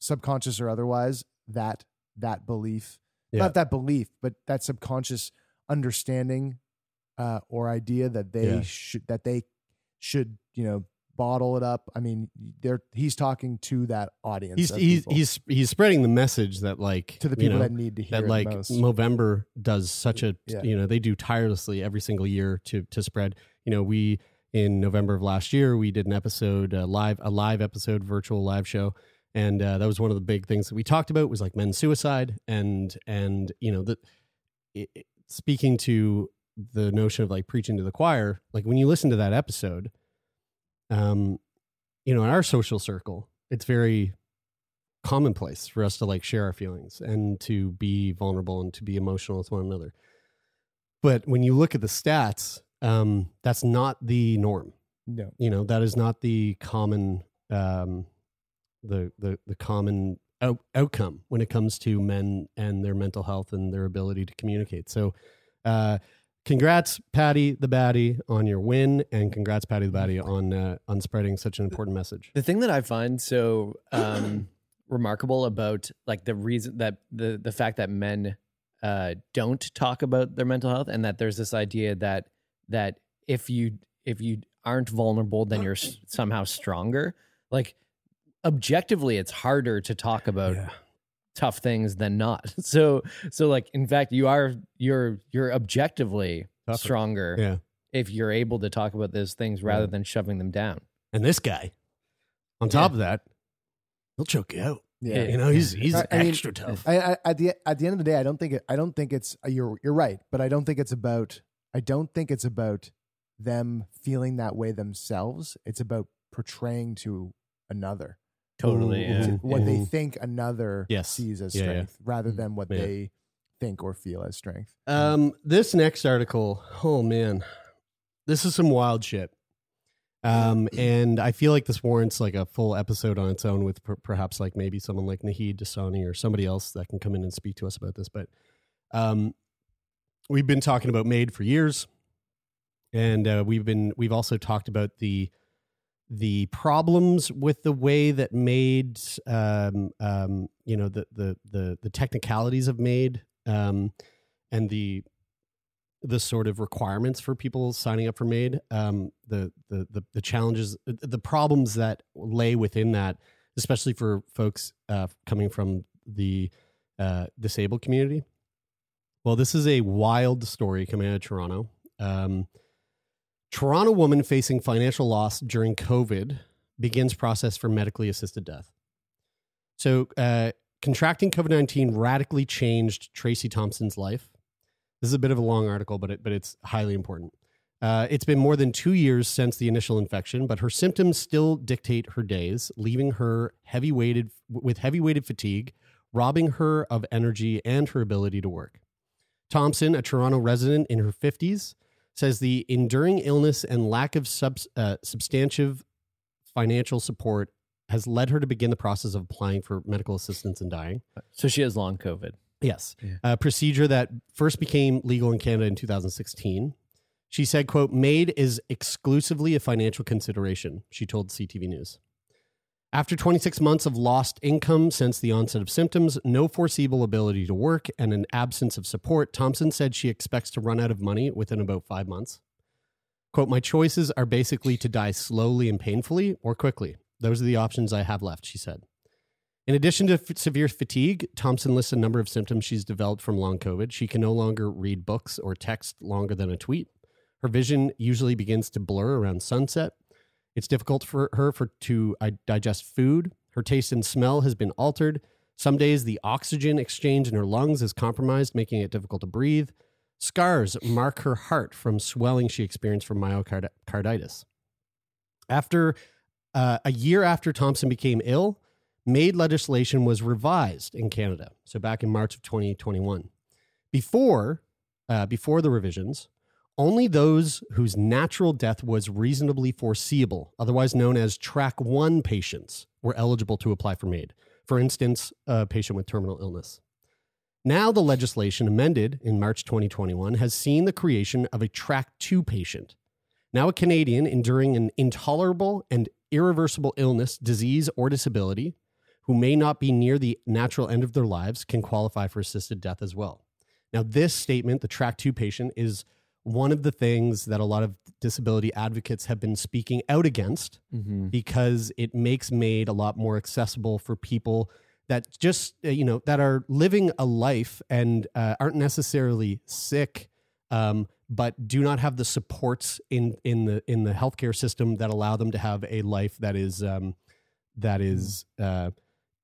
subconscious or otherwise that that belief Yeah. not that belief but that subconscious understanding uh, or idea that they Yeah. should that they should you know bottle it up i mean they're he's talking to that audience he's he's he's he's spreading the message that like To the you people know, that need to hear that like. Movember does such a Yeah. you know they do tirelessly every single year to to spread you know we in November of last year, we did an episode, a live, a live episode, virtual live show, and uh, that was one of the big things that we talked about was like men's suicide and and you know the it- speaking to the notion of like preaching to the choir. Like when you listen to that episode, um, you know, in our social circle, it's very commonplace for us to like share our feelings and to be vulnerable and to be emotional with one another. But when you look at the stats, um, that's not the norm. No. You know, that is not the common um the the the common out, outcome when it comes to men and their mental health and their ability to communicate. So uh congrats Paddy the Baddy on your win and congrats Paddy the Baddy on uh, on spreading such an important message. The thing that I find so um, remarkable about like the reason that the the fact that men uh, don't talk about their mental health and that there's this idea that that if you if you aren't vulnerable then you're somehow stronger like objectively it's harder to talk about tough things than not so so like in fact you are you're you're objectively Tougher. stronger Yeah. if you're able to talk about those things rather than shoving them down And this guy, on top of that, he'll choke you out. Yeah. you know he's he's I- I mean, extra tough. I, I, at the at the end of the day, I don't think it, I don't think it's uh, you're you're right, but I don't think it's about I don't think it's about them feeling that way themselves. It's about portraying to another Totally, It's yeah. what they Mhm. think another Yes. sees as Yeah, yeah. strength, rather than what Yeah. they think or feel as strength. Um, this next article, oh man, this is some wild shit. Um, and I feel like this warrants like a full episode on its own with per- perhaps like maybe someone like Nahid Dasani or somebody else that can come in and speak to us about this. But um, we've been talking about MAID for years, and uh, we've been we've also talked about the the problems with the way that MAID um, um, you know the, the the the technicalities of MAID um, and the the sort of requirements for people signing up for MAID um, the, the the the challenges the problems that lay within that especially for folks uh, coming from the uh, disabled community. Well this is a wild story coming out of toronto. Um, Toronto woman facing financial loss during COVID begins process for medically assisted death. So, uh, contracting COVID 19 radically changed Tracy Thompson's life. This is a bit of a long article, but, it, but it's highly important. Uh, it's been more than two years since the initial infection, but her symptoms still dictate her days, leaving her heavy weighted with heavy weighted fatigue, robbing her of energy and her ability to work. Thompson, a Toronto resident in her 50s, says the enduring illness and lack of subs, uh, substantive financial support has led her to begin the process of applying for medical assistance and dying. so she has long covid Yes. A procedure that first became legal in Canada in 2016. She said, quote, MAID is exclusively a financial consideration, she told CTV News. After 26 months of lost income since the onset of symptoms, no foreseeable ability to work, and an absence of support, Thompson said she expects to run out of money within about five months. Quote, My choices are basically to die slowly and painfully or quickly. Those are the options I have left, she said. In addition to f- severe fatigue, Thompson lists a number of symptoms she's developed from long COVID. She can no longer read books or text longer than a tweet. Her vision usually begins to blur around sunset. It's difficult for her for to uh, digest food. Her taste and smell has been altered. Some days the oxygen exchange in her lungs is compromised, making it difficult to breathe. Scars mark her heart from swelling she experienced from myocarditis. After uh, a year after Thompson became ill, MAID legislation was revised in Canada. So back in March of 2021. Before, uh, before the revisions, only those whose natural death was reasonably foreseeable, otherwise known as track one patients, were eligible to apply for MAID. For instance, a patient with terminal illness. Now, the legislation amended in March 2021 has seen the creation of a track two patient. Now, a Canadian enduring an intolerable and irreversible illness, disease, or disability who may not be near the natural end of their lives can qualify for assisted death as well. Now, this statement, the track two patient, is one of the things that a lot of disability advocates have been speaking out against Mhm. because it makes MAID a lot more accessible for people that just, uh, you know, that are living a life and uh, aren't necessarily sick, um, but do not have the supports in in the in the healthcare system that allow them to have a life that is um, that is uh,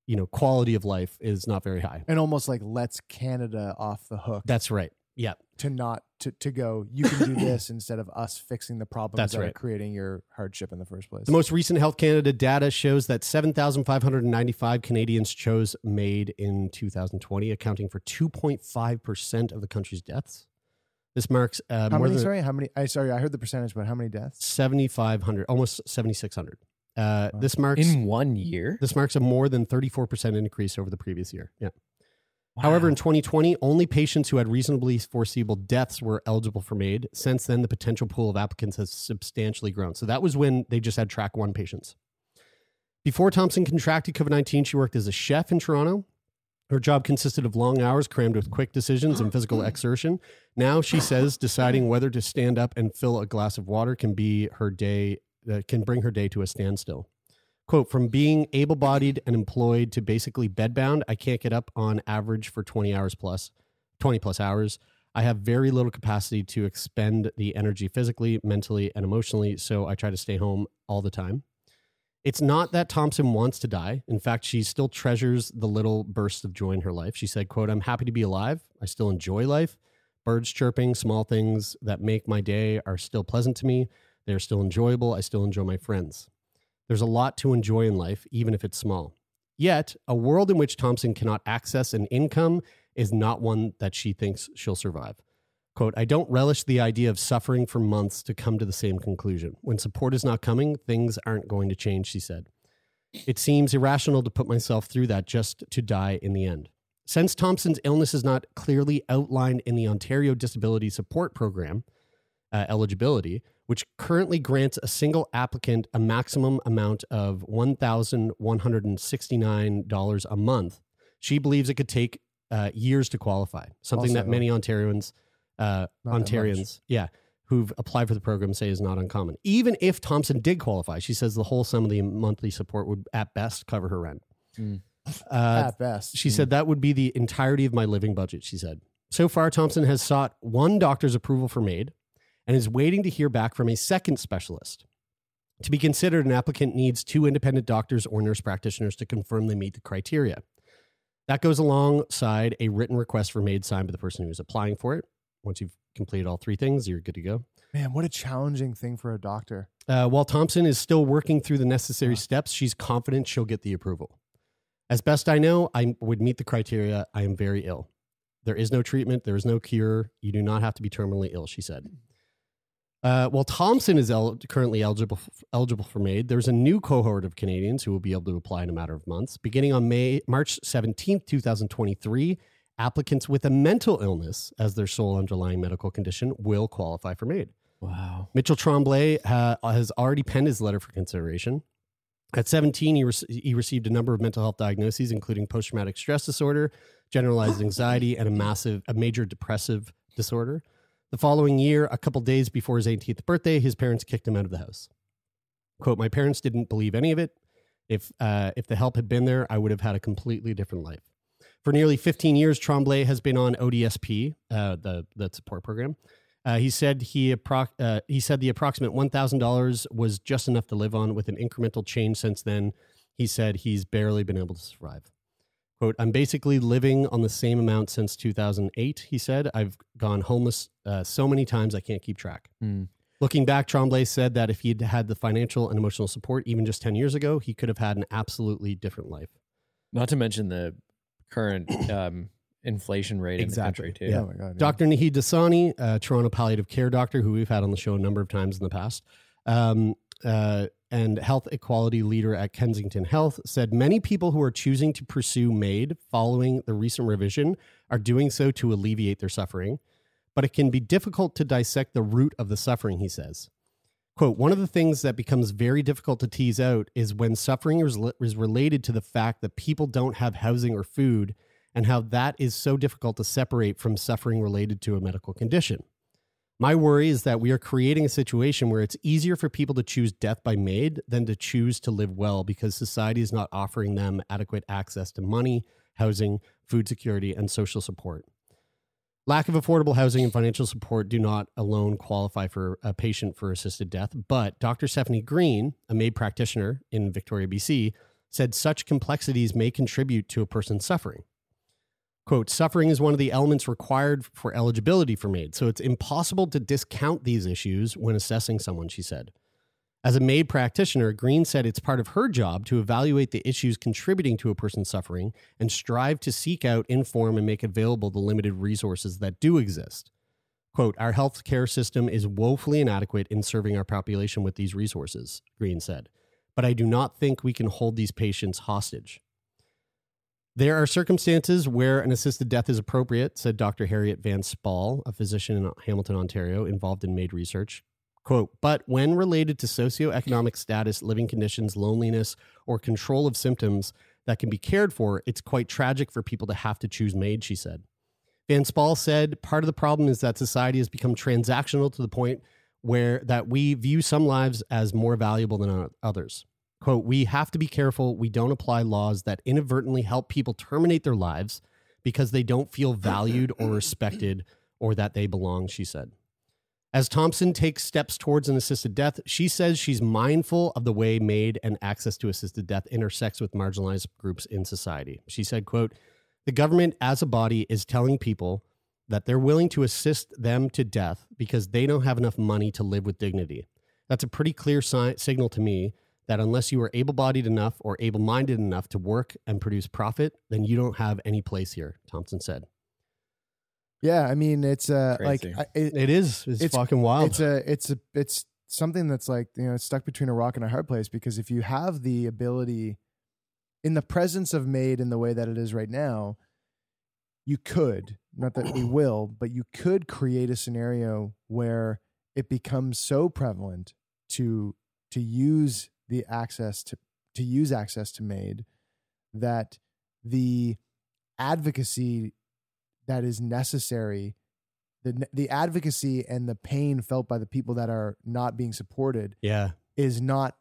you know quality of life is not very high. and almost like lets Canada off the hook. That's right. Yeah. To not to, to go, you can do this instead of us fixing the problems That's that are right. creating your hardship in the first place. The most recent Health Canada data shows that 7,595 Canadians chose MAID in 2020, accounting for 2.5% of the country's deaths. This marks uh, how more many? than Sorry, how many? I sorry, I heard the percentage, but how many deaths? 7,500, almost 7,600. Uh, This marks In one year? This marks a more than 34% increase over the previous year. Yeah. However, in 2020, only patients who had reasonably foreseeable deaths were eligible for MAID. Since then, the potential pool of applicants has substantially grown. So that was when they just had track one patients. Before Thompson contracted COVID 19, she worked as a chef in Toronto. Her job consisted of long hours crammed with quick decisions and physical exertion. Now, she says deciding whether to stand up and fill a glass of water can be her day, uh, can bring her day to a standstill. Quote, from being able bodied and employed to basically bedbound, I can't get up on average for 20 hours plus, 20 plus hours. I have very little capacity to expend the energy physically, mentally, and emotionally, so I try to stay home all the time. It's not that Thompson wants to die. In fact, she still treasures the little bursts of joy in her life. She said, quote, I'm happy to be alive. I still enjoy life. Birds chirping, small things that make my day are still pleasant to me. They're still enjoyable. I still enjoy my friends. There's a lot to enjoy in life, even if it's small. Yet, a world in which Thompson cannot access an income is not one that she thinks she'll survive. Quote, I don't relish the idea of suffering for months to come to the same conclusion. When support is not coming, things aren't going to change, she said. It seems irrational to put myself through that just to die in the end. Since Thompson's illness is not clearly outlined in the Ontario Disability Support Program uh, eligibility, which currently grants a single applicant a maximum amount of $1,169 a month, she believes it could take uh, years to qualify, something that many Ontarians, uh, Ontarians, yeah, who've applied for the program say is not uncommon. Even if Thompson did qualify, she says the whole sum of the monthly support would at best cover her rent. Uh, At best. She said that would be the entirety of my living budget, she said. So far, Thompson has sought one doctor's approval for MAID and is waiting to hear back from a second specialist. To be considered, an applicant needs two independent doctors or nurse practitioners to confirm they meet the criteria. That goes alongside a written request for MAID signed by the person who is applying for it. Once you've completed all three things, you're good to go. Man, what a challenging thing for a doctor. Uh, while Thompson is still working through the necessary steps, she's confident she'll get the approval. As best I know, I would meet the criteria. I am very ill. There is no treatment, there is no cure. You do not have to be terminally ill, she said. Uh, while Thompson is el- currently eligible eligible for MAID, there's a new cohort of Canadians who will be able to apply in a matter of months. Beginning on May March 17th, 2023, applicants with a mental illness as their sole underlying medical condition will qualify for MAID. Wow. Mitchell Tremblay ha- has already penned his letter for consideration. At 17, he, rec- he received a number of mental health diagnoses, including post traumatic stress disorder, generalized anxiety, and a massive, a major depressive disorder. The following year, a couple days before his 18th birthday, his parents kicked him out of the house. Quote, My parents didn't believe any of it. If, uh, if the help had been there, I would have had a completely different life. For nearly 15 years, Tremblay has been on ODSP, uh, the, the support program. Uh, he said he appro- uh, he said the approximate one thousand dollars was just enough to live on. With an incremental change since then, he said he's barely been able to survive. "Quote: I'm basically living on the same amount since 2008." He said, "I've gone homeless uh, so many times I can't keep track." Looking back, Tremblay said that if he'd had the financial and emotional support even just 10 years ago, he could have had an absolutely different life. Not to mention the current um, inflation rate in the country too. Oh my God. Dr. Naheed Dosani, a Toronto palliative care doctor who we've had on the show a number of times in the past, um, uh, and health equality leader at Kensington Health, said many people who are choosing to pursue MAID following the recent revision are doing so to alleviate their suffering, but it can be difficult to dissect the root of the suffering, he says. Quote, one of the things that becomes very difficult to tease out is when suffering is, is related to the fact that people don't have housing or food and how that is so difficult to separate from suffering related to a medical condition. My worry is that we are creating a situation where it's easier for people to choose death by MAID than to choose to live well because society is not offering them adequate access to money, housing, food security, and social support. Lack of affordable housing and financial support do not alone qualify for a patient for assisted death, but Dr. Stephanie Green, a MAID practitioner in Victoria, BC, said such complexities may contribute to a person's suffering. Quote, suffering is one of the elements required for eligibility for MAID, so it's impossible to discount these issues when assessing someone, she said. As a MAID practitioner, Green said it's part of her job to evaluate the issues contributing to a person's suffering and strive to seek out, inform, and make available the limited resources that do exist. Quote, our healthcare system is woefully inadequate in serving our population with these resources, Green said, but I do not think we can hold these patients hostage. There are circumstances where an assisted death is appropriate, said Dr. Harriet Van Spall, a physician in Hamilton, Ontario, involved in MAID research. Quote, but when related to socioeconomic status, living conditions, loneliness, or control of symptoms that can be cared for, it's quite tragic for people to have to choose MAID, she said. Van Spall said part of the problem is that society has become transactional to the point where that we view some lives as more valuable than others. Quote, we have to be careful we don't apply laws that inadvertently help people terminate their lives because they don't feel valued or respected or that they belong, she said. As Thompson takes steps towards an assisted death, she says she's mindful of the way MAID and access to assisted death intersects with marginalized groups in society. She said, quote, the government as a body is telling people that they're willing to assist them to death because they don't have enough money to live with dignity. That's a pretty clear si- signal to me that unless you are able bodied enough or able minded enough to work and produce profit, then you don't have any place here, Thompson said. Yeah, I mean it's uh like I- it, It is. It's fucking wild. It's a it's a it's something that's like you know it's stuck between a rock and a hard place because if you have the ability in the presence of MAID in the way that it is right now, you could not that we will, but you could create a scenario where it becomes so prevalent to to use the access to to use access to MAID that the advocacy that is necessary the the advocacy and the pain felt by the people that are not being supported Yeah. is not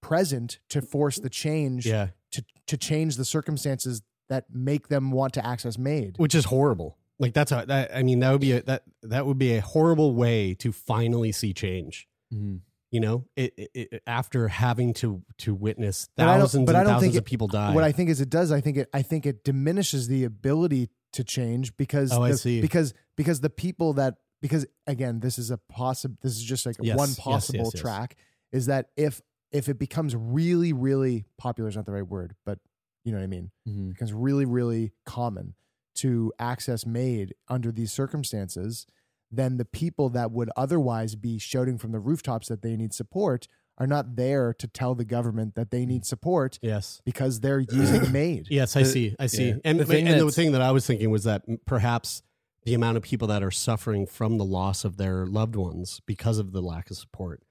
present to force the change Yeah. to to change the circumstances that make them want to access MAID which is horrible. Like that's a that I mean that would be a that that would be a horrible way to finally see change. Mm-hmm. You know, it, it, it after having to to witness I thousands I and thousands of people die. What I think is it does. I think it. I think it diminishes the ability to change because. Oh, I the- see. Because because the people that because again this is a possible. This is just like Yes, one possible yes, yes. track. Is that if if it becomes really really popular is not the right word, but you know what I mean. Mhm. Becomes really really common to access MAID under these circumstances. Then the people that would otherwise be shouting from the rooftops that they need support are not there to tell the government that they need mm. support. Yes. Because they're using the MAID. Yes, I uh, see. I see. And The thing and the thing that I was thinking was that perhaps the amount of people that are suffering from the loss of their loved ones because of the lack of support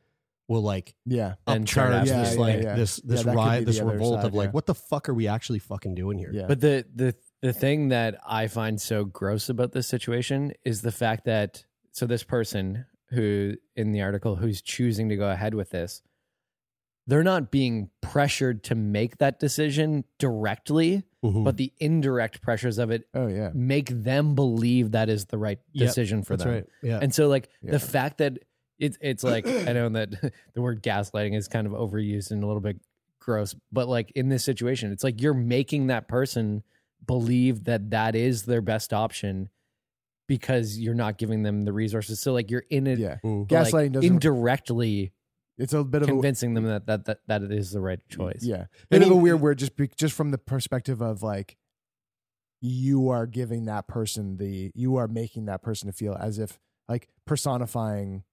will like Yeah. And turn upcharge this Yeah, like yeah, yeah. this Yeah, this riot this revolt side, of like yeah. what the fuck are we actually fucking doing here? Yeah. But the the the thing that I find so gross about this situation is the fact that so this person who in the article who's choosing to go ahead with this, they're not being pressured to make that decision directly, Mhm. but the indirect pressures of it Oh yeah. make them believe that is the right Yep, decision for that's them. right. Yeah. And so like Yeah. the fact that it's it's like I know that the word gaslighting is kind of overused and a little bit gross, but like in this situation, it's like you're making that person believe that that is their best option because you're not giving them the resources. So like you're in it, Yeah. Like, Gaslighting doesn't- indirectly It's a bit of a convincing them that, that that that it is the right choice. yeah. Bit of a weird word just be, just from the perspective of like you are giving that person the you are making that person to feel as if like personifying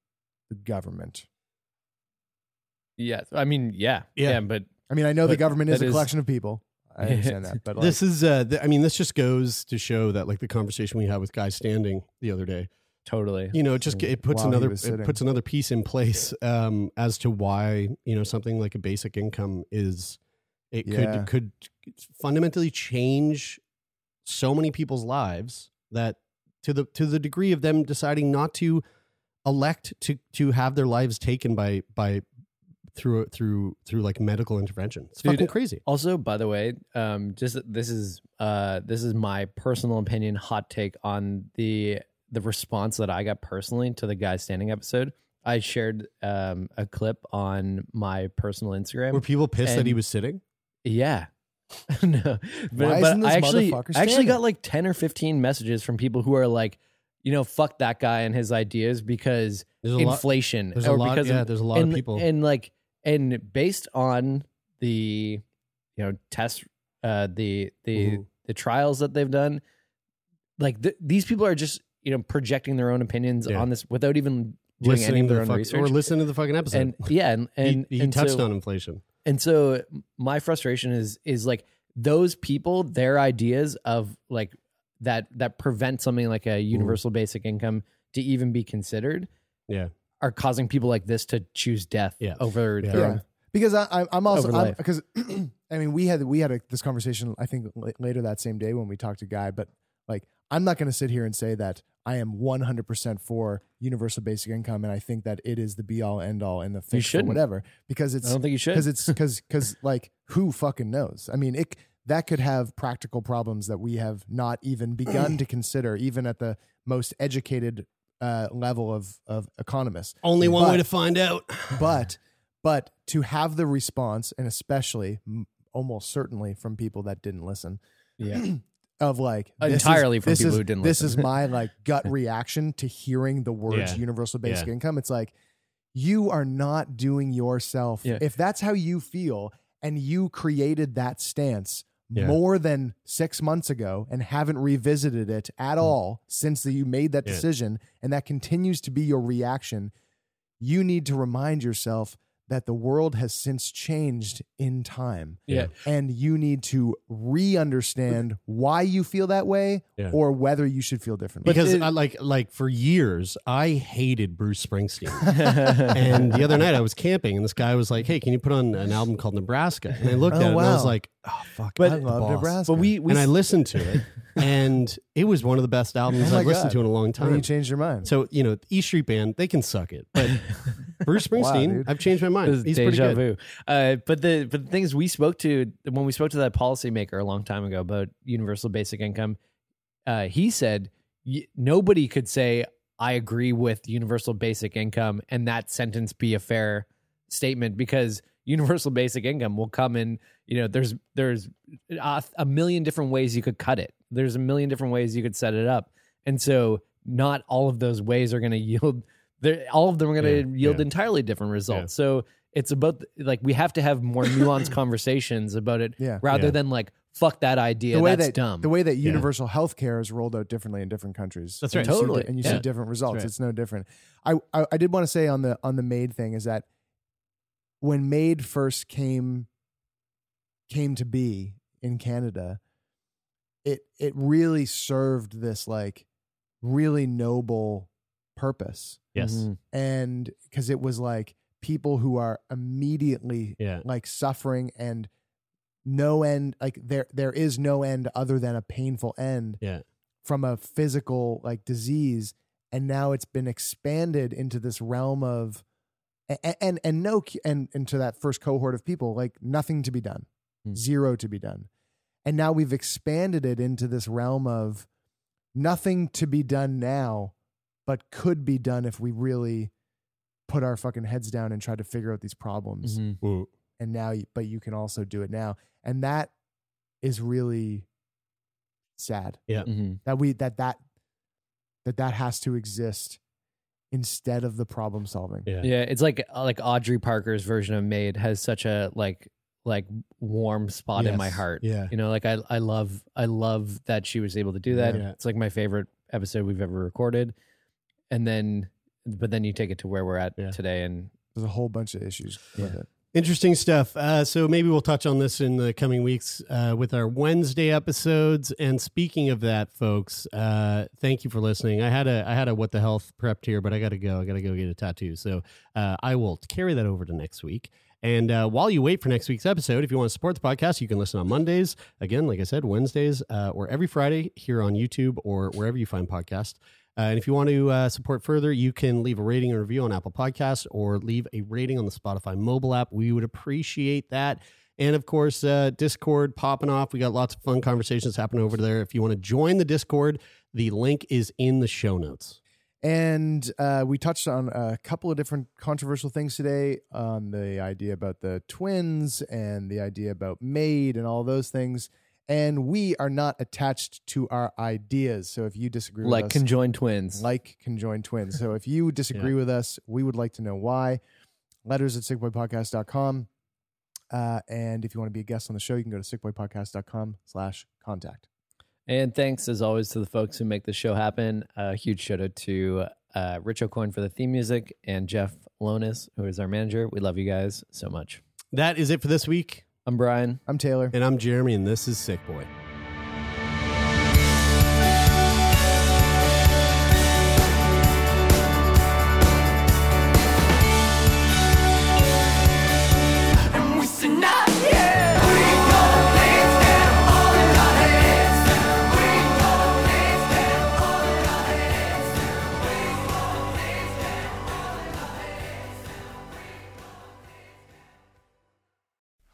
the government. Yeah. I mean, yeah, Yeah. yeah, but I mean, I know the government is that a is- collection of people. I understand that, but like, this is uh th- I mean this just goes to show that like the conversation we had with Guy Standing the other day totally. you know it just it puts While another it puts another piece in place um as to why you know something like a basic income is it Yeah. could could fundamentally change so many people's lives that to the to the degree of them deciding not to elect to to have their lives taken by by through through through like medical intervention it's Dude, fucking crazy Also, by the way, um, just this is uh, this is my personal opinion, hot take on the the response that I got personally to the guy standing episode. I shared um, a clip on my personal Instagram. Were people pissed that he was sitting? Yeah. no, but, but I actually, I actually got like ten or fifteen messages from people who are like, you know, fuck that guy and his ideas because There's a lot- inflation. there's a or lot- because yeah, there's a lot of people. and like and based on the you know test uh the the Mhm. the trials that they've done, like th- these people are just you know projecting their own opinions Yeah. on this without even doing any Listening of to their the own fuck- research or listening to the fucking episode. and yeah and and he, he and touched so- on inflation. and so my frustration is is like those people, their ideas of like that that prevent something like a universal basic income to even be considered Yeah. Are causing people like this to choose death Yeah. over Yeah. their yeah. own. because I, I, I'm also because I mean we had we had a, this conversation I think la- later that same day when we talked to Guy, but like I'm not going to sit here and say that I am 100 percent for universal basic income and I think that it is the be all end all and the fix or whatever because it's I don't think you should. because it's because because like who fucking knows? I mean it that could have practical problems that we have not even begun to consider even at the most educated uh, level of of economists. Only one way to find out. but but to have the response and especially m- almost certainly from people that didn't listen Yeah. of like this is- Entirely from this people is- who didn't this listen. is my like gut reaction to hearing the words Yeah. universal basic Yeah. income it's like you are not doing yourself Yeah. if that's how you feel and you created that stance Yeah. more than six months ago and haven't revisited it at hmm. all since that you made that. Yeah. decision and that continues to be your reaction you need to remind yourself that the world has since changed in time Yeah. and you need to re-understand why you feel that way Yeah. or whether you should feel differently because it- I like like for years I hated Bruce Springsteen. and the other night I was camping and this guy was like, "Hey, can you put on an album called Nebraska?" And I looked Oh, at it and I was like, "Oh fuck, But- I'm I the love. Nebraska But we, we and I listened to it, and it was one of the best albums Oh I've listened to in a long When time. you changed your mind So you know, E Street Band, they can suck it, but Bruce Springsteen, dude. I've changed my mind. He's pretty good. vu. Uh, but the but the thing is, we spoke to when we spoke to that policymaker a long time ago about universal basic income. Uh, he said nobody could say I agree with universal basic income and that sentence be a fair statement because universal basic income will come in. You know, there's there's a, a million different ways you could cut it. There's a million different ways you could set it up, and so not all of those ways are going to yield. They're- All of them are going to Yeah, yield yeah. entirely different results. So it's about like we have to have more nuanced conversations about it Yeah. rather Yeah. than like fuck that idea the way that's that dumb the way that universal health care is rolled out differently in different countries That's And right. you Totally. di- and you Yeah. see different results right. it's no different I, I i did want to say on the on the MAID thing is that when MAID first came came to be in canada it it really served this like really noble purpose Yes. Mhm. and because it was like people who are immediately Yeah. like suffering and no end like there there is no end other than a painful end Yeah. from a physical like disease and now it's been expanded into this realm of and and, and no and into that first cohort of people like nothing to be done Hmm. zero to be done and now we've expanded it into this realm of nothing to be done now but could be done if we really put our fucking heads down and try to figure out these problems Mhm. Mm. and now you- but you can also do it now and that is really sad Yeah. Mhm. that we that that that that has to exist instead of the problem solving Yeah. yeah it's like like audrey parker's version of MAID has such a like like warm spot in my heart Yeah. you know like i i love i love that she was able to do that Yeah. it's like my favorite episode we've ever recorded and then but then you take it to where we're at Yeah. today and there's a whole bunch of issues with it Interesting stuff. Uh, so maybe we'll touch on this in the coming weeks uh, with our Wednesday episodes. And speaking of that, folks, uh, thank you for listening. I had a I had a what the health prepped here, but I got to go. I got to go get a tattoo. So uh, I will carry that over to next week. And uh, while you wait for next week's episode, if you want to support the podcast, you can listen on Mondays. Again, like I said, Wednesdays uh, or every Friday here on YouTube or wherever you find podcasts. Uh, and if you want to uh, support further, you can leave a rating and review on Apple Podcasts or leave a rating on the Spotify mobile app. We would appreciate that. And of course, uh, Discord popping off. We got lots of fun conversations happening over there. If you want to join the Discord, the link is in the show notes. And uh, we touched on a couple of different controversial things today on the idea about the twins and the idea about MAID and all those things. And we are not attached to our ideas. So if you disagree Like with us, conjoined twins. like conjoined twins. So if you disagree with us, we would like to know why. Letters at sickboypodcast.com. Uh, and if you want to be a guest on the show, you can go to sickboypodcast.com slash contact. And thanks as always to the folks who make this show happen. A huge shout out to uh, Rich Aucoin for the theme music and Jeff Lonis, who is our manager. We love you guys so much. That is it for this week. I'm Brian. I'm Taylor. And I'm Jeremy, and this is Sick Boy.